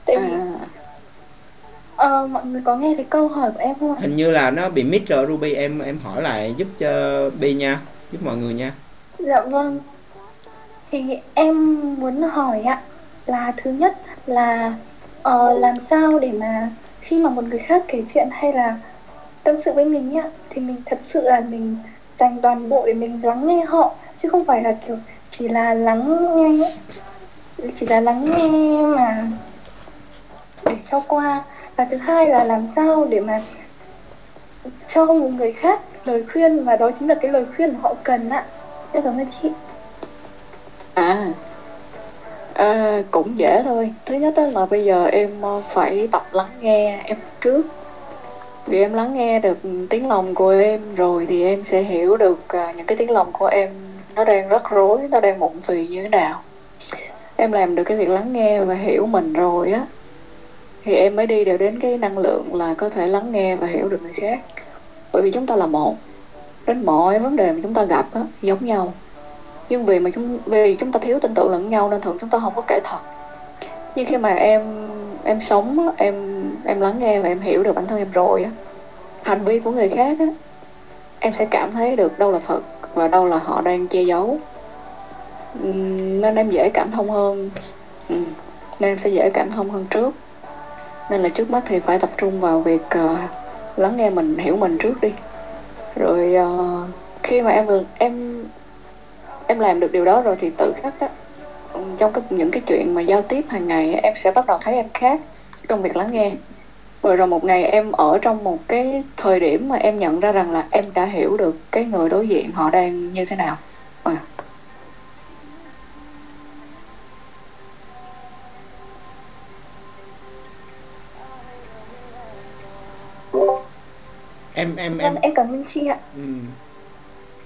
Tại vì à, ờ, mọi người có nghe cái câu hỏi của em không ạ? Hình như là nó bị miss rồi Ruby. Em em hỏi lại giúp cho Bi nha giúp mọi người nha Dạ vâng. Thì em muốn hỏi ạ là thứ nhất là uh, làm sao để mà khi mà một người khác kể chuyện hay là tâm sự với mình ạ thì mình thật sự là mình dành toàn bộ để mình lắng nghe họ chứ không phải là kiểu chỉ là lắng nghe chỉ là lắng nghe mà để cho qua. Và thứ hai là làm sao để mà cho một người khác lời khuyên và đó chính là cái lời khuyên họ cần ạ. Rất là ơn chị À, à cũng dễ thôi. Thứ nhất đó là bây giờ em ờ, phải tập lắng nghe em trước. Vì em lắng nghe được tiếng lòng của em rồi thì em sẽ hiểu được à, những cái tiếng lòng của em nó đang rất rối, nó đang mụn phì như thế nào. Em làm được cái việc lắng nghe và hiểu mình rồi á thì em mới đi được đến cái năng lượng là có thể lắng nghe và hiểu được người khác. Bởi vì chúng ta là một. Đến mọi vấn đề mà chúng ta gặp á giống nhau. Nhưng vì mà chúng vì chúng ta thiếu tin tưởng lẫn nhau nên thường chúng ta không có kể thật. Nhưng khi mà em em sống á, em em lắng nghe và em hiểu được bản thân em rồi á hành vi của người khác á em sẽ cảm thấy được đâu là thật và đâu là họ đang che giấu. Nên em dễ cảm thông hơn. Ừ, nên em sẽ dễ cảm thông hơn trước. Nên là trước mắt thì phải tập trung vào việc ờ, lắng nghe mình hiểu mình trước đi rồi uh, khi mà em em em làm được điều đó rồi thì tự khắc á trong cái, những cái chuyện mà giao tiếp hàng ngày em sẽ bắt đầu thấy em khác trong việc lắng nghe rồi rồi một ngày em ở trong một cái thời điểm mà em nhận ra rằng là em đã hiểu được cái người đối diện họ đang như thế nào à. Em em em em em cảm ơn chị ạ. Ừ.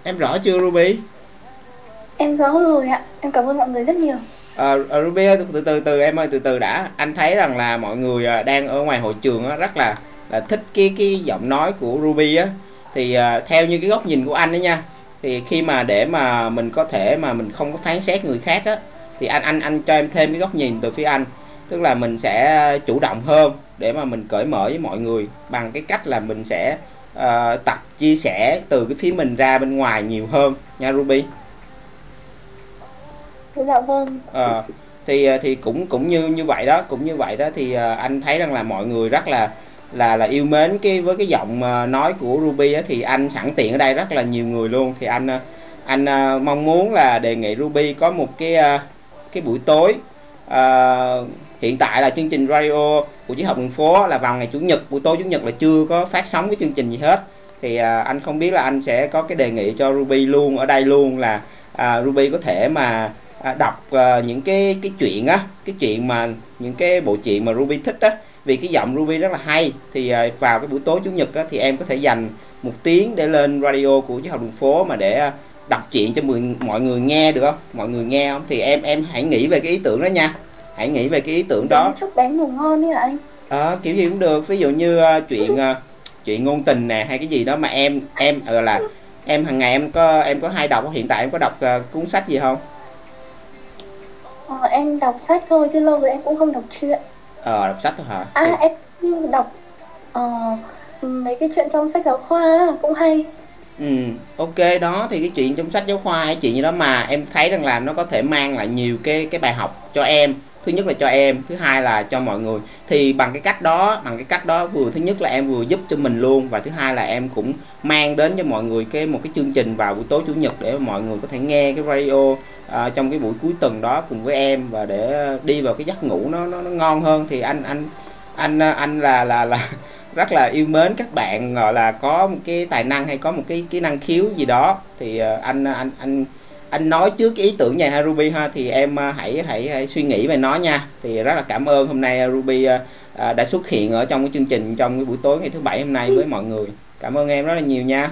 em rõ chưa Ruby? Em rõ rồi ạ. Em cảm ơn mọi người rất nhiều. Ờ, ờ, Ruby ơi, từ từ từ em ơi từ từ đã. Anh thấy rằng là mọi người à, đang ở ngoài hội trường á, rất là là thích cái cái giọng nói của Ruby á. Thì à, theo như cái góc nhìn của anh đó nha thì khi mà để mà mình có thể mà mình không có phán xét người khác á thì anh anh anh cho em thêm cái góc nhìn từ phía anh. Tức là mình sẽ chủ động hơn để mà mình cởi mở với mọi người bằng cái cách là mình sẽ ờ, tập chia sẻ từ cái phía mình ra bên ngoài nhiều hơn nha Ruby. Dạ vâng. Ờ, thì thì cũng cũng như như vậy đó cũng như vậy đó thì ờ, anh thấy rằng là mọi người rất là là là yêu mến cái với cái giọng ờ, nói của Ruby á, thì anh sẵn tiện ở đây rất là nhiều người luôn. Thì anh ờ, anh ờ, mong muốn là đề nghị Ruby có một cái ờ, cái buổi tối Ờ, hiện tại là chương trình radio của triết học đường phố là vào ngày chủ nhật buổi tối chủ nhật là chưa có phát sóng cái chương trình gì hết. Thì à, anh không biết là anh sẽ có cái đề nghị cho Ruby luôn ở đây luôn là à, Ruby có thể mà à, đọc à, những cái cái chuyện á cái chuyện mà những cái bộ chuyện mà Ruby thích á. Vì cái giọng Ruby rất là hay thì à, vào cái buổi tối chủ nhật á thì em có thể dành một tiếng để lên radio của chiếc học đường phố mà để à, đọc chuyện cho mọi người nghe được không? Mọi người nghe không? Thì em em hãy nghĩ về cái ý tưởng đó nha hãy nghĩ về cái ý tưởng đó. Dạ, chúc bé ngủ ngon đi anh. Ờ, kiểu gì cũng được. Ví dụ như ờ, chuyện ờ, chuyện ngôn tình nè hay cái gì đó mà em em gọi là em hàng ngày em có em có hay đọc hiện tại em có đọc ờ, cuốn sách gì không? Ờ, em đọc sách thôi chứ lâu rồi em cũng không đọc truyện. Ờ đọc sách thôi hả? À em đọc ờ, mấy cái chuyện trong sách giáo khoa cũng hay. Ừ ok đó thì cái chuyện trong sách giáo khoa hay chuyện gì đó mà em thấy rằng là nó có thể mang lại nhiều cái cái bài học cho em thứ nhất là cho em thứ hai là cho mọi người. Thì bằng cái cách đó bằng cái cách đó vừa thứ nhất là em vừa giúp cho mình luôn và thứ hai là em cũng mang đến cho mọi người cái một cái chương trình vào buổi tối chủ nhật để mọi người có thể nghe cái radio à, trong cái buổi cuối tuần đó cùng với em và để đi vào cái giấc ngủ nó nó, nó ngon hơn. Thì anh anh anh ờ, anh là là là rất là yêu mến các bạn gọi là có một cái tài năng hay có một cái cái năng khiếu gì đó. Thì ờ, anh anh anh anh nói trước cái ý tưởng này ha Ruby ha thì em ờ, hãy hãy, hãy suy nghĩ về nó nha. Thì rất là cảm ơn hôm nay Ruby ờ, ờ, đã xuất hiện ở trong cái chương trình trong cái buổi tối ngày thứ bảy hôm nay với mọi người. Cảm ơn em rất là nhiều nha.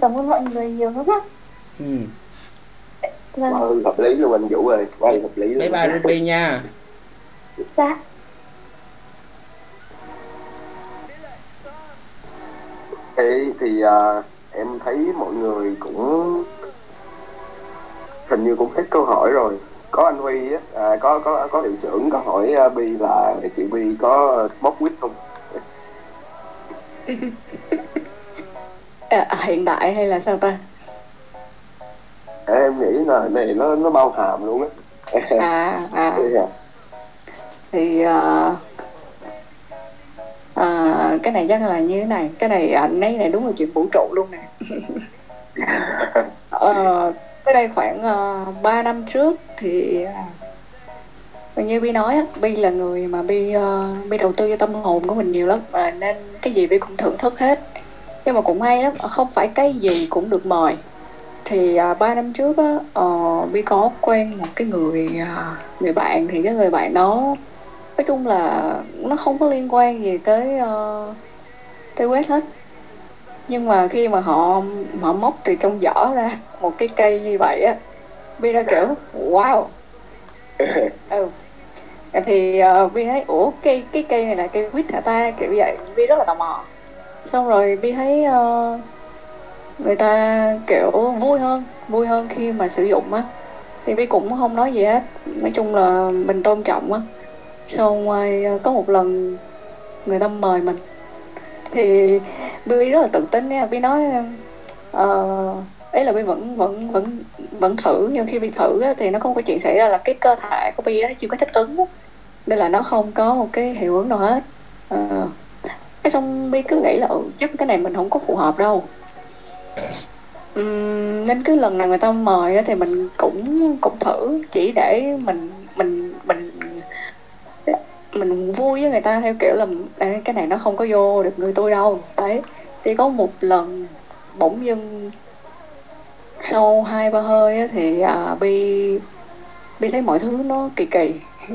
Cảm ơn mọi người nhiều lắm ừ. vâng hợp lý luôn anh Vũ ơi. Quá hợp lý luôn. Bye bye Ruby nha. Dạ. Thế thì à, em thấy mọi người cũng hình như cũng hết câu hỏi rồi. Có anh Huy á à, có có có hiệu trưởng có hỏi uh, Bi là chị Bi có smoke weed không? À, hiện tại hay là sao ta? À, em nghĩ là này nó nó bao hàm luôn á. À à. À? thì ờ, ờ, cái này chắc là như thế này. Cái này anh ấy này đúng là chuyện vũ trụ luôn nè. Ờ, cái đây khoảng ờ, uh, 3 năm trước thì uh, như Bi nói á, Bi là người mà Bi uh, Bi đầu tư cho tâm hồn của mình nhiều lắm và nên cái gì Bi cũng thưởng thức hết. Nhưng mà cũng hay lắm ờ, không phải cái gì cũng được mời. Thì uh, ba năm trước á uh, Bi có quen một cái người uh, người bạn thì cái người bạn đó nói chung là nó không có liên quan gì tới uh, tới quét hết nhưng mà khi mà họ họ móc từ trong giỏ ra một cái cây như vậy á Bi ra kiểu wow. Ừ. Thì uh, Bi thấy ủa cây cái cây này là cây quýt hả ta? Kiểu vậy. Bi rất là tò mò. Xong rồi Bi thấy uh, người ta kiểu vui hơn vui hơn khi mà sử dụng á. Thì Bi cũng không nói gì hết. Nói chung là mình tôn trọng á. Xong rồi uh, có một lần người ta mời mình thì Bi rất là tự tin nha. Bi nói ờ, uh, ấy là Bi vẫn vẫn vẫn vẫn thử. Nhưng khi Bi thử á, thì nó không có chuyện xảy ra là cái cơ thể của Bi á, chưa có thích ứng á. nên là nó không có một cái hiệu ứng nào hết. Uh, cái xong Bi cứ nghĩ là ừ, chắc cái này mình không có phù hợp đâu. Uhm, nên cứ lần nào người ta mời á, thì mình cũng cũng thử chỉ để mình mình mình mình vui với người ta theo kiểu là cái này nó không có vô được người tôi đâu. Đấy thì có một lần bỗng dưng sau hai ba hơi á, thì à, bi bi thấy mọi thứ nó kỳ kỳ.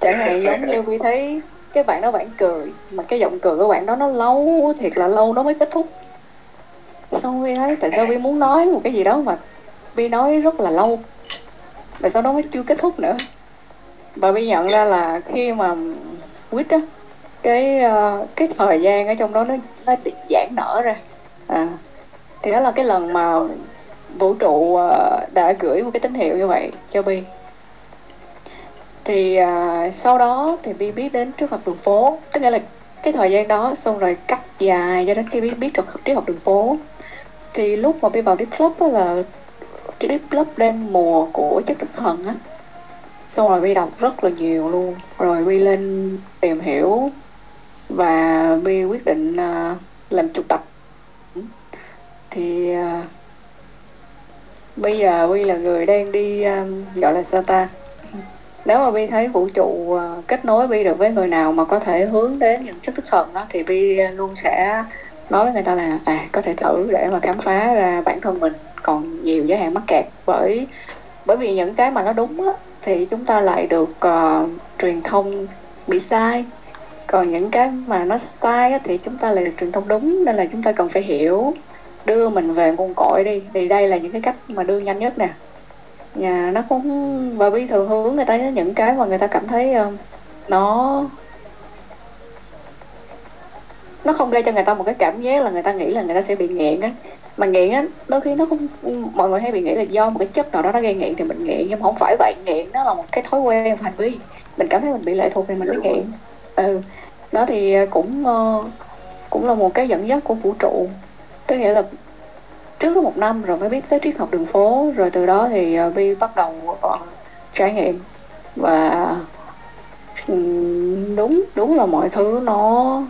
Chẳng hạn giống như bi thấy cái bạn đó bạn cười mà cái giọng cười của bạn đó nó lâu thiệt là lâu nó mới kết thúc. Xong bi thấy tại sao bi muốn nói một cái gì đó mà bi nói rất là lâu mà sau đó mới chưa kết thúc nữa? Bà mới nhận ra là khi mà quýt á cái uh, cái thời gian ở trong đó nó nó giãn nở ra. À, thì đó là cái lần mà vũ trụ uh, đã gửi một cái tín hiệu như vậy cho bi. Thì uh, sau đó thì bi biết đến trước học đường phố. Tức nghĩa là cái thời gian đó xong rồi cắt dài cho đến khi biết biết được triết học đường phố. Thì lúc mà bi vào deep club đó là deep club đen mùa của chất thực thần á xong rồi bi đọc rất là nhiều luôn. Rồi bi lên tìm hiểu và bi quyết định uh, làm chụp tập thì uh, bây giờ Bi là người đang đi um, gọi là sao ta? Nếu mà Bi thấy vũ trụ uh, kết nối Bi được với người nào mà có thể hướng đến những chất thức thần đó thì Bi luôn sẽ nói với người ta là à có thể thử để mà khám phá ra bản thân mình. Còn nhiều giới hạn mắc kẹt bởi bởi vì những cái mà nó đúng á, thì chúng ta lại được uh, truyền thông bị sai. Còn những cái mà nó sai á, thì chúng ta lại được truyền thông đúng nên là chúng ta cần phải hiểu đưa mình về nguồn cội đi. Thì đây là những cái cách mà đưa nhanh nhất nè. Nhà nó cũng và bi thường hướng người ta đến những cái mà người ta cảm thấy uh, nó nó không gây cho người ta một cái cảm giác là người ta nghĩ là người ta sẽ bị nghiện á mà nghiện á đôi khi nó không mọi người hay bị nghĩ là do một cái chất nào đó nó gây nghiện thì mình nghiện nhưng mà không phải vậy nghiện nó là một cái thói quen một hành vi. Mình cảm thấy mình bị lệ thuộc thì mình mới nghiện. Ừ đó thì cũng uh, cũng là một cái dẫn dắt của vũ trụ. Tức nghĩa là trước đó một năm rồi mới biết tới triết học đường phố rồi từ đó thì uh, Vi bắt đầu trải nghiệm. Và đúng đúng là mọi thứ nó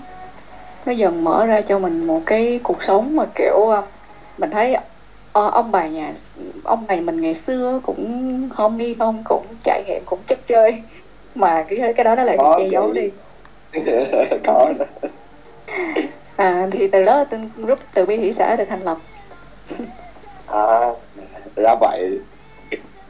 nó dần mở ra cho mình một cái cuộc sống mà kiểu mình thấy uh, ông bà nhà ông bà mình ngày xưa cũng đi không cũng trải nghiệm cũng chất chơi. Mà cái cái đó nó lại bị che giấu đi. Có. À, thì từ đó tên group từ bi hỷ xã được thành lập. À ra vậy.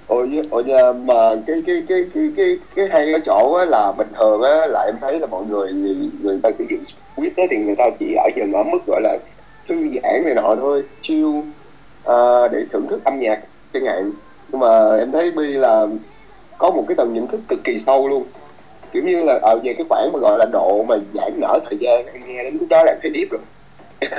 Ôi ôi mà cái cái cái cái cái cái hay ở chỗ á là bình thường á là em thấy là mọi người người, người ta sử dụng quýt thì người ta chỉ ở dừng ở mức gọi là thư giãn này nọ thôi chill uh, để thưởng thức âm nhạc chẳng hạn. Nhưng mà em thấy bi là có một cái tầng nhận thức cực kỳ sâu luôn. Kiểu như là ở về cái khoảng mà gọi là độ mà giãn nở thời gian em nghe đến lúc đó là em thấy điếp rồi.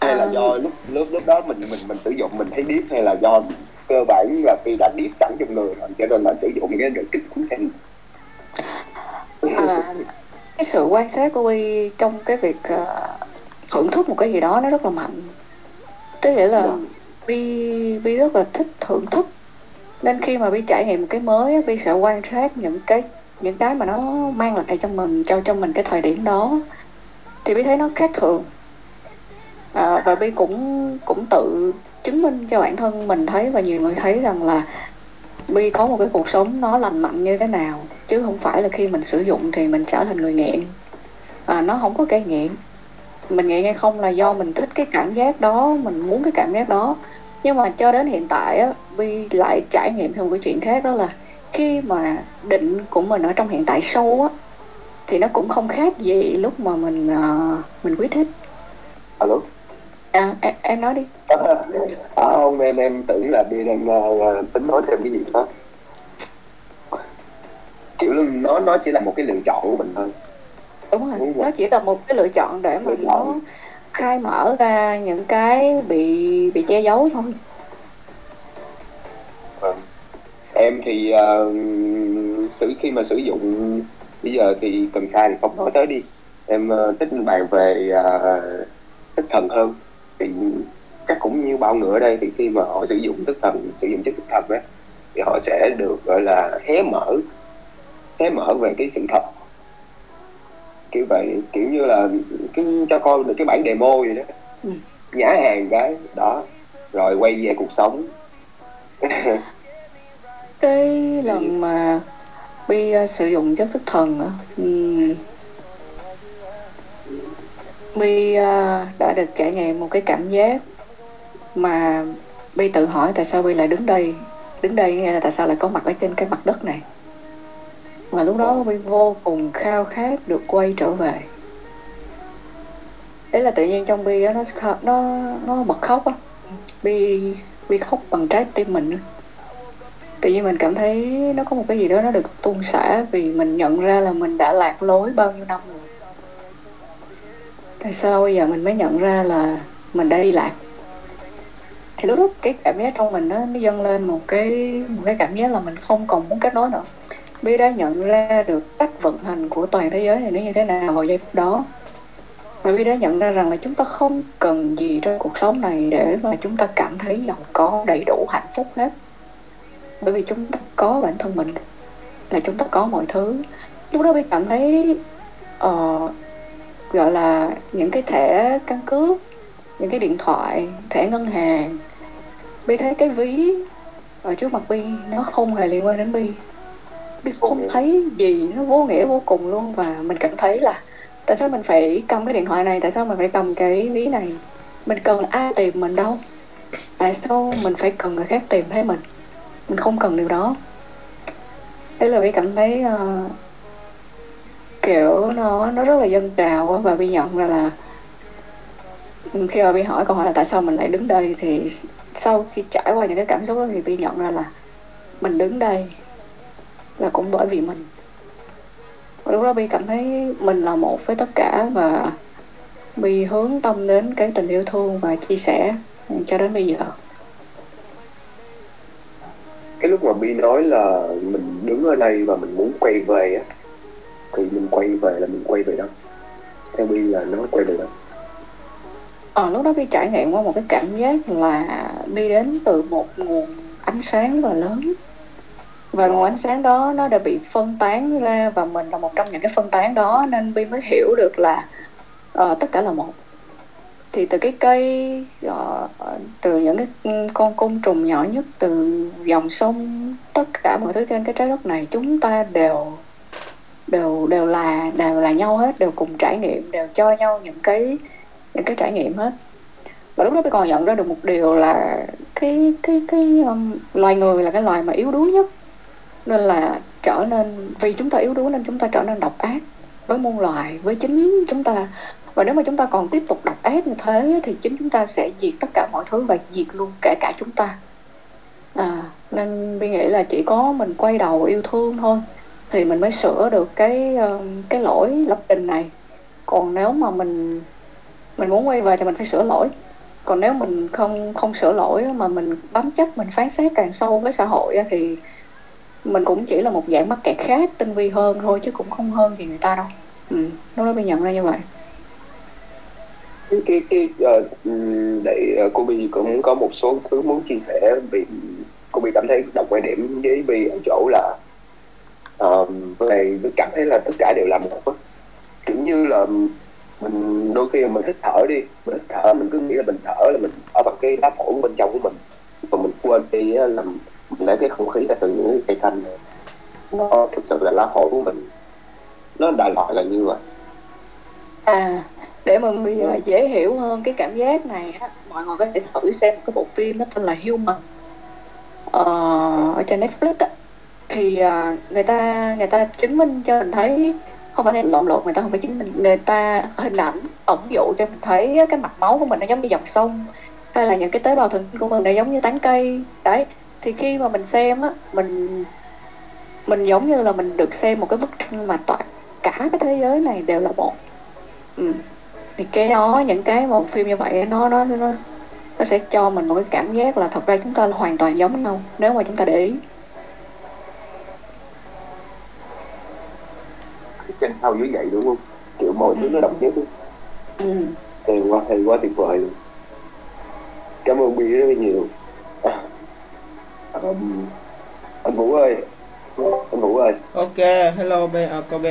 Hay là do lúc lúc lúc đó mình mình mình sử dụng mình thấy điếp hay là do cơ bản là khi đã điếp sẵn trong người rồi cho nên là sử dụng cái để kích thích thêm à, cái sự quan sát của Uy trong cái việc uh, thưởng thức một cái gì đó nó rất là mạnh. Tức nghĩa là Bi Bi rất là thích thưởng thức. Nên khi mà Bi trải nghiệm một cái mới Bi sẽ quan sát những cái những cái mà nó mang lại cho mình cho cho mình cái thời điểm đó. Thì Bi thấy nó khác thường. À, và Bi cũng cũng tự chứng minh cho bản thân mình thấy và nhiều người thấy rằng là Bi có một cái cuộc sống nó lành mạnh như thế nào. Chứ không phải là khi mình sử dụng thì mình trở thành người nghiện. À, nó không có cái nghiện mình nghiện hay không là do mình thích cái cảm giác đó mình muốn cái cảm giác đó. Nhưng mà cho đến hiện tại á Bi lại trải nghiệm thêm một cái chuyện khác đó là khi mà định của mình ở trong hiện tại sâu á thì nó cũng không khác gì lúc mà mình uh, mình quyết thích. Alo? À em, em nói đi. À, không em em tưởng là đi đang uh, tính nói thêm cái gì đó. Kiểu nó nó chỉ là một cái lựa chọn của mình thôi đúng rồi. Nó chỉ là một cái lựa chọn để mà nó khai mở ra những cái bị bị che giấu thôi. À. em thì uh, sử khi mà sử dụng bây giờ thì cần sai thì không nói tới đi. Em uh, thích bàn về uh, tích thần hơn. Thì chắc cũng như bao người ở đây thì khi mà họ sử dụng thức thần sử dụng chất thức thần ấy thì họ sẽ được gọi là hé mở hé mở về cái sự thật kiểu vậy kiểu như là cái cho coi được cái bản demo gì đó. Ừ. nhả hàng cái đó. Rồi quay về cuộc sống. Cái lần mà Bi uh, sử dụng chất thức thần um, Bi uh, đã được trải nghiệm một cái cảm giác mà Bi tự hỏi tại sao Bi lại đứng đây? Đứng đây nghĩa là tại sao lại có mặt ở trên cái mặt đất này và lúc đó Bi vô cùng khao khát được quay trở về. Đấy là tự nhiên trong Bi nó nó nó bật khóc á. Bi Bi khóc bằng trái tim mình tự nhiên mình cảm thấy nó có một cái gì đó nó được tuôn xả vì mình nhận ra là mình đã lạc lối bao nhiêu năm rồi. Tại sao bây giờ mình mới nhận ra là mình đã đi lạc? Thì lúc đó cái cảm giác trong mình nó, nó dâng lên một cái một cái cảm giác là mình không còn muốn kết nối nữa. Bi đã nhận ra được cách vận hành của toàn thế giới này nó như thế nào vào giây phút đó. Và Bi đã nhận ra rằng là chúng ta không cần gì trong cuộc sống này để mà chúng ta cảm thấy giàu có đầy đủ hạnh phúc hết. Bởi vì chúng ta có bản thân mình là chúng ta có mọi thứ. Lúc đó Bi cảm thấy uh, gọi là những cái thẻ căn cước những cái điện thoại thẻ ngân hàng. Bi thấy cái ví ở trước mặt Bi nó không hề liên quan đến Bi biết không thấy gì nó vô nghĩa vô cùng luôn. Và mình cảm thấy là tại sao mình phải cầm cái điện thoại này tại sao mình phải cầm cái ví này? Mình cần ai tìm mình đâu. Tại sao mình phải cần người khác tìm thấy mình? Mình không cần điều đó. Thế là Bi cảm thấy uh, kiểu nó nó rất là dân trào và bị nhận ra là khi mà bị hỏi câu hỏi là tại sao mình lại đứng đây thì sau khi trải qua những cái cảm xúc đó thì bị nhận ra là mình đứng đây là cũng bởi vì mình. Và lúc đó Bi cảm thấy mình là một với tất cả và Bi hướng tâm đến cái tình yêu thương và chia sẻ cho đến bây giờ. Cái lúc mà Bi nói là mình đứng ở đây và mình muốn quay về á thì mình quay về là mình quay về đâu? Theo Bi là nó quay về đâu? Ờ, lúc đó Bi trải nghiệm qua một cái cảm giác là Bi đến từ một nguồn ánh sáng rất là lớn và nguồn ánh sáng đó nó đã bị phân tán ra và mình là một trong những cái phân tán đó nên Bi mới hiểu được là uh, tất cả là một. Thì từ cái cây uh, từ những cái con côn trùng nhỏ nhất từ dòng sông tất cả mọi thứ trên cái trái đất này chúng ta đều đều đều là đều là nhau hết đều cùng trải nghiệm đều cho nhau những cái những cái trải nghiệm hết. Và lúc đó tôi còn nhận ra được một điều là cái cái cái um, loài người là cái loài mà yếu đuối nhất nên là trở nên vì chúng ta yếu đuối nên chúng ta trở nên độc ác với muôn loài với chính chúng ta. Và nếu mà chúng ta còn tiếp tục độc ác như thế thì chính chúng ta sẽ diệt tất cả mọi thứ và diệt luôn kể cả chúng ta. À, nên mình nghĩ là chỉ có mình quay đầu yêu thương thôi thì mình mới sửa được cái ờ, cái lỗi lập trình này. Còn nếu mà mình mình muốn quay về thì mình phải sửa lỗi. Còn nếu mình không không sửa lỗi mà mình bám chấp mình phán xét càng sâu với xã hội thì mình cũng chỉ là một dạng mắc kẹt khác tinh vi hơn thôi chứ cũng không hơn gì người ta đâu. Ừ, lúc đó mình nhận ra như vậy. Cái cái, cái uh, để uh, cô Bi cũng có một số thứ muốn chia sẻ vì cô Bi cảm thấy đồng quan điểm với Bi ở chỗ là ờ, uh, về cảm thấy là tất cả đều là một kiểu như là mình đôi khi mình hít thở đi mình hít thở mình cứ nghĩ là mình thở là mình ở bằng cái lá phổi bên trong của mình và mình quên đi là mình lấy cái không khí ra từ những cây xanh này. nó thực sự là lá phổi của mình nó đại loại là như vậy À, để mọi người ờ, dễ hiểu hơn cái cảm giác này á, mọi người có thể thử xem cái bộ phim nó tên là Human ờ, ở trên Netflix á. Thì ờ, người ta người ta chứng minh cho mình thấy không phải là lộn lộn người ta không phải chứng minh người ta hình ảnh ẩn dụ cho mình thấy cái mạch máu của mình nó giống như dòng sông hay là những cái tế bào thần kinh của mình nó giống như tán cây đấy thì khi mà mình xem á mình mình giống như là mình được xem một cái bức tranh mà toàn cả cái thế giới này đều là một. Ừ. thì cái đó những cái một phim như vậy nó nó nó nó sẽ cho mình một cái cảm giác là thật ra chúng ta là hoàn toàn giống nhau nếu mà chúng ta để ý. Trên sau dưới vậy đúng không? Kiểu mọi thứ nó đồng nhất luôn ừ. hay quá hay quá tuyệt vời luôn. Cảm ơn Bi rất là nhiều. à, anh Vũ ơi. Anh Vũ ơi. Ok hello B à, cô B.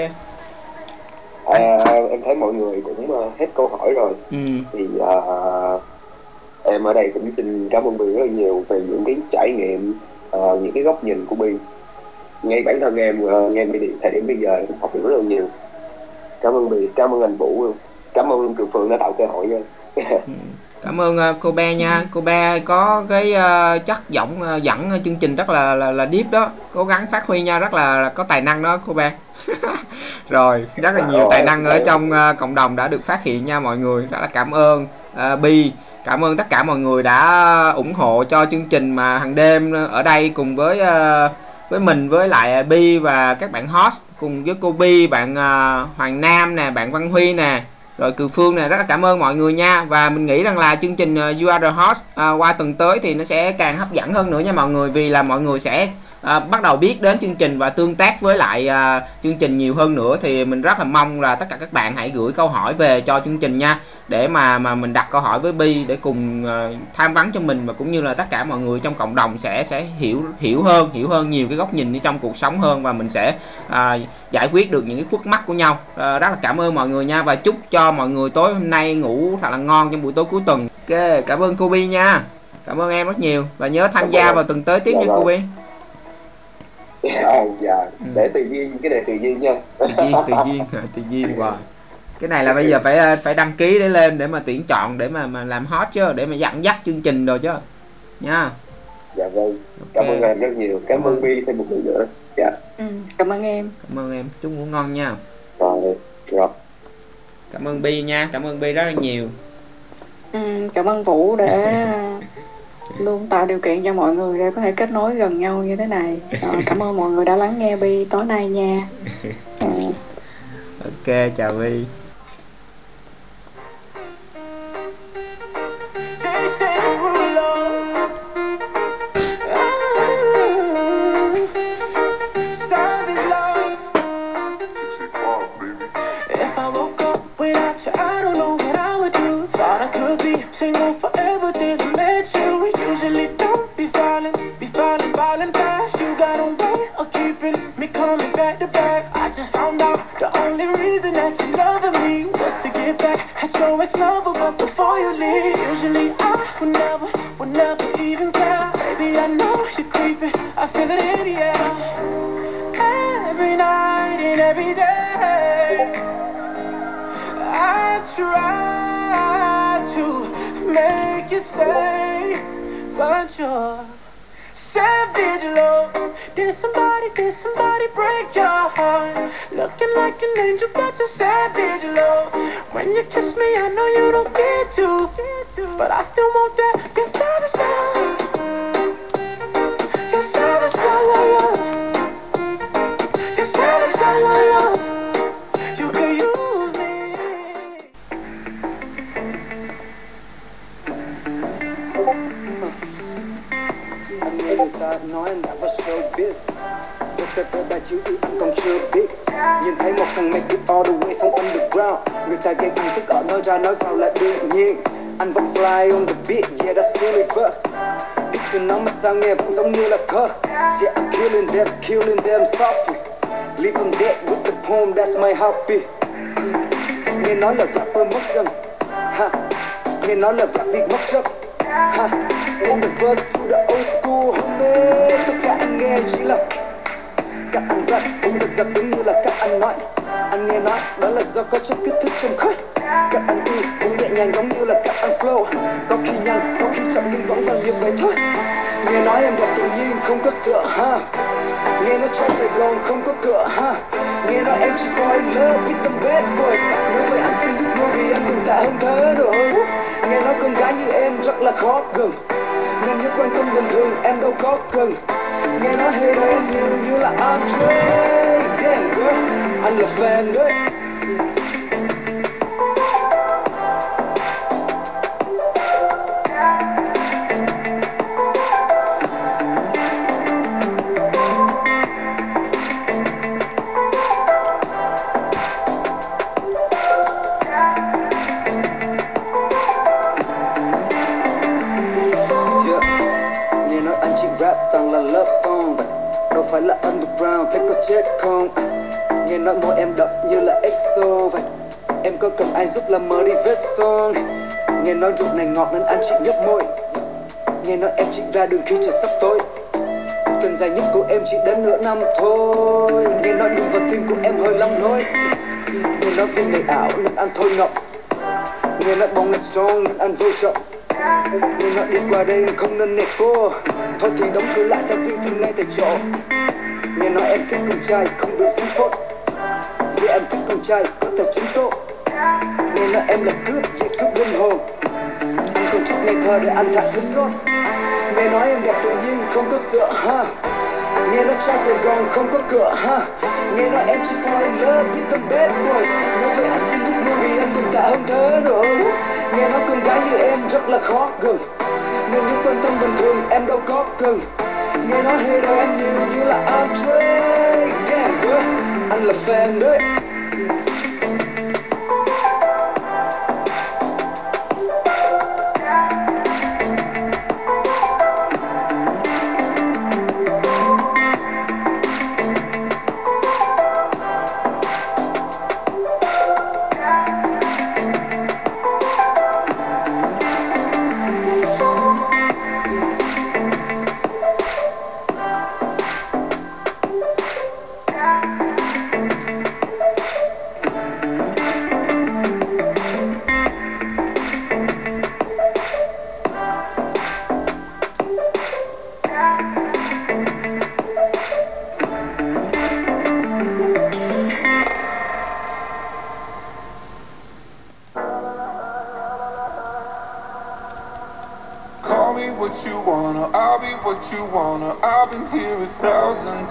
À, em thấy mọi người cũng uh, hết câu hỏi rồi. Ừ. thì uh, em ở đây cũng xin cảm ơn Bi rất là nhiều về những cái trải nghiệm uh, những cái góc nhìn của Bi ngay bản thân em uh, ngay bây thời điểm bây giờ em học được rất là nhiều. Cảm ơn Bi cảm ơn anh Vũ. Luôn cảm ơn Trường Phương đã tạo cơ hội Ừ. cảm ơn ờ, cô Be nha. Cô Be có cái ờ, chất giọng ờ, dẫn chương trình rất là là, là deep đó. Cố gắng phát huy nha rất là, là có tài năng đó cô Be. Rồi rất là nhiều tài năng ở trong ờ, cộng đồng đã được phát hiện nha mọi người. Rất là cảm ơn uh, Bi. Cảm ơn tất cả mọi người đã ủng hộ cho chương trình mà hàng đêm ở đây cùng với ờ, với mình với lại Bi và các bạn host cùng với cô Bi bạn ờ, Hoàng Nam nè bạn Văn Huy nè rồi Cường Phương này rất là cảm ơn mọi người nha. Và mình nghĩ rằng là chương trình ờ, You Are The Host ờ, qua tuần tới thì nó sẽ càng hấp dẫn hơn nữa nha mọi người vì là mọi người sẽ ờ, bắt đầu biết đến chương trình và tương tác với lại ờ, chương trình nhiều hơn nữa thì mình rất là mong là tất cả các bạn hãy gửi câu hỏi về cho chương trình nha. Để mà mà mình đặt câu hỏi với Bi để cùng ờ, tham vấn cho mình và cũng như là tất cả mọi người trong cộng đồng sẽ sẽ hiểu hiểu hơn hiểu hơn nhiều cái góc nhìn đi trong cuộc sống hơn và mình sẽ à, giải quyết được những cái khuất mắc của nhau. À, rất là cảm ơn mọi người nha và chúc cho mọi người tối hôm nay ngủ thật là ngon trong buổi tối cuối tuần. Ok cảm ơn cô Bi nha. Cảm ơn em rất nhiều và nhớ tham gia vào tuần tới tiếp nha cô Bi dạ, dạ. để tự nhiên cái này tự nhiên nha. Tự nhiên tự nhiên tự nhiên hoài. Cái này là bây giờ phải phải đăng ký để lên để mà tuyển chọn để mà mà làm hot chứ để mà dẫn dắt chương trình rồi chứ. Nha. Dạ vâng. Cảm ơn em rất nhiều. Cảm ơn Bi thêm một lần nữa. Dạ. Ừ, cảm ơn em. Cảm ơn em. Chúc ngủ ngon nha. Rồi rồi. Cảm ơn Bi nha. Cảm ơn Bi rất là nhiều. Ừ, cảm ơn Vũ để luôn tạo điều kiện cho mọi người để có thể kết nối gần nhau như thế này. Rồi, cảm ơn mọi người đã lắng nghe Bi tối nay nha. Ừ. ok chào Bi. If I just found out the only reason that you loving me was to get back at your ex-lover. But before you leave, usually I would never, would never even care. Baby, I know you're creeping. I feel it in the air. Every night and every day. I try to make you stay, but you're savage, love. Did somebody, did somebody break your heart? Looking like an angel, but you're savage, love. When you kiss me, I know you don't get to, but I still want that. You're savage, love. You're savage, love. You're savage, love, nói em đã vào showbiz. Một cái phố bài chiếu gì anh còn chưa biết. Nhìn thấy một thằng make it all the way from underground. Người ta gây bằng thức ở nói ra nói vào là đương nhiên. Anh vẫn fly on the beat, yeah that's deliver If chuyện nói mà sao nghe vẫn giống như là cơ. Yeah I'm killing them, killing them softly. Leave them dead with the poem, that's my hobby. Nghe nói là rapper mất dần. Ha. Nghe nói là rap việc mất chất ha the verse to the old school homie tất cả anh nghe chỉ là các anh rap. Cũng giật giật giống như là các anh nói. Anh nghe nói, đó là do có chất kích thích trong khói các anh đi cũng nhẹ nhàng giống như là các anh flow. Có khi nhanh, có khi chậm, nhưng vẫn là như vậy thôi. Nghe nói em đẹp tự nhiên, không có sửa ha. Nghe nói trong sài gòn không có cửa, ha. Nghe nói em chỉ fall in love with them bad boys. Nếu với anh xin good movie anh từng tạ hơn thế rồi nghe nói con gái như em rất là khó gần. Nên nếu quan tâm bình thường em đâu có cần. Nghe nói hay em nhiều như là Andre. Yeah, anh là fan đấy. Là underground thế có chết không? Nghe nói môi em đậm như là EXO vậy. Em có cần ai giúp làm mở đi vết son? Nghe nói rượu này ngọt nên anh chị nhấp môi. Nghe nói em chị ra đường khi trời sắp tối. Tuần dài nhất của em chỉ đến nửa năm thôi. Nghe nói đường vào tim của em hơi lắm lối. Nghe nói phim này ảo nên anh thôi ngọc Nghe nói bóng này strong nên anh thôi trọng Nghe nói đi qua đây không nên nẹt cô. Thôi thì đóng cửa lại ta viên tin ngay tại chỗ. Nghe nói em thích con trai không biết xin phốt Vì em thích con trai có tài chính tốt Nghe nói em là cướp, chỉ cướp linh hồn. Anh còn chút ngày thơ để anh thả thính nốt Nghe nói em đẹp tự nhiên, không có sữa, ha. Nghe nói trai Sài Gòn không có cửa, ha. Nghe nói em chỉ fall in love with the bad boys Nói với anh xin good movie em tồn tại hơn thế rồi. Nghe nói con gái như em rất là khó gần. Nên những quan tâm bình thường, em đâu có cần. Nghe nói hay em nhiều như là Andre Yeah girl, anh là fan đấy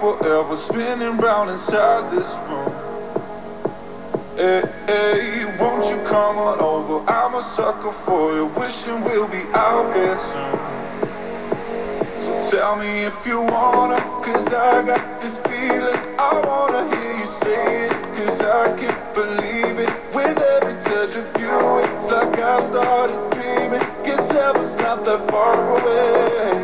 forever, spinning round inside this room. Hey, hey, won't you come on over? I'm a sucker for you, wishing we'll be out there soon. So tell me if you wanna, cause I got this feeling. I wanna hear you say it, cause I can't believe it. With every touch of you, it's like I started dreaming. Guess heaven's not that far away.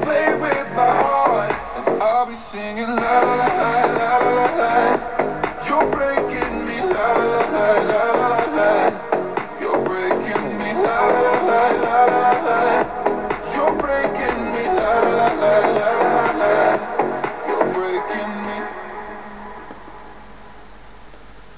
play with my heart. I'll be singing la la la la la la. You're breaking me la la la la la la la. You're breaking me la la la la la la. You're breaking me la la la la la la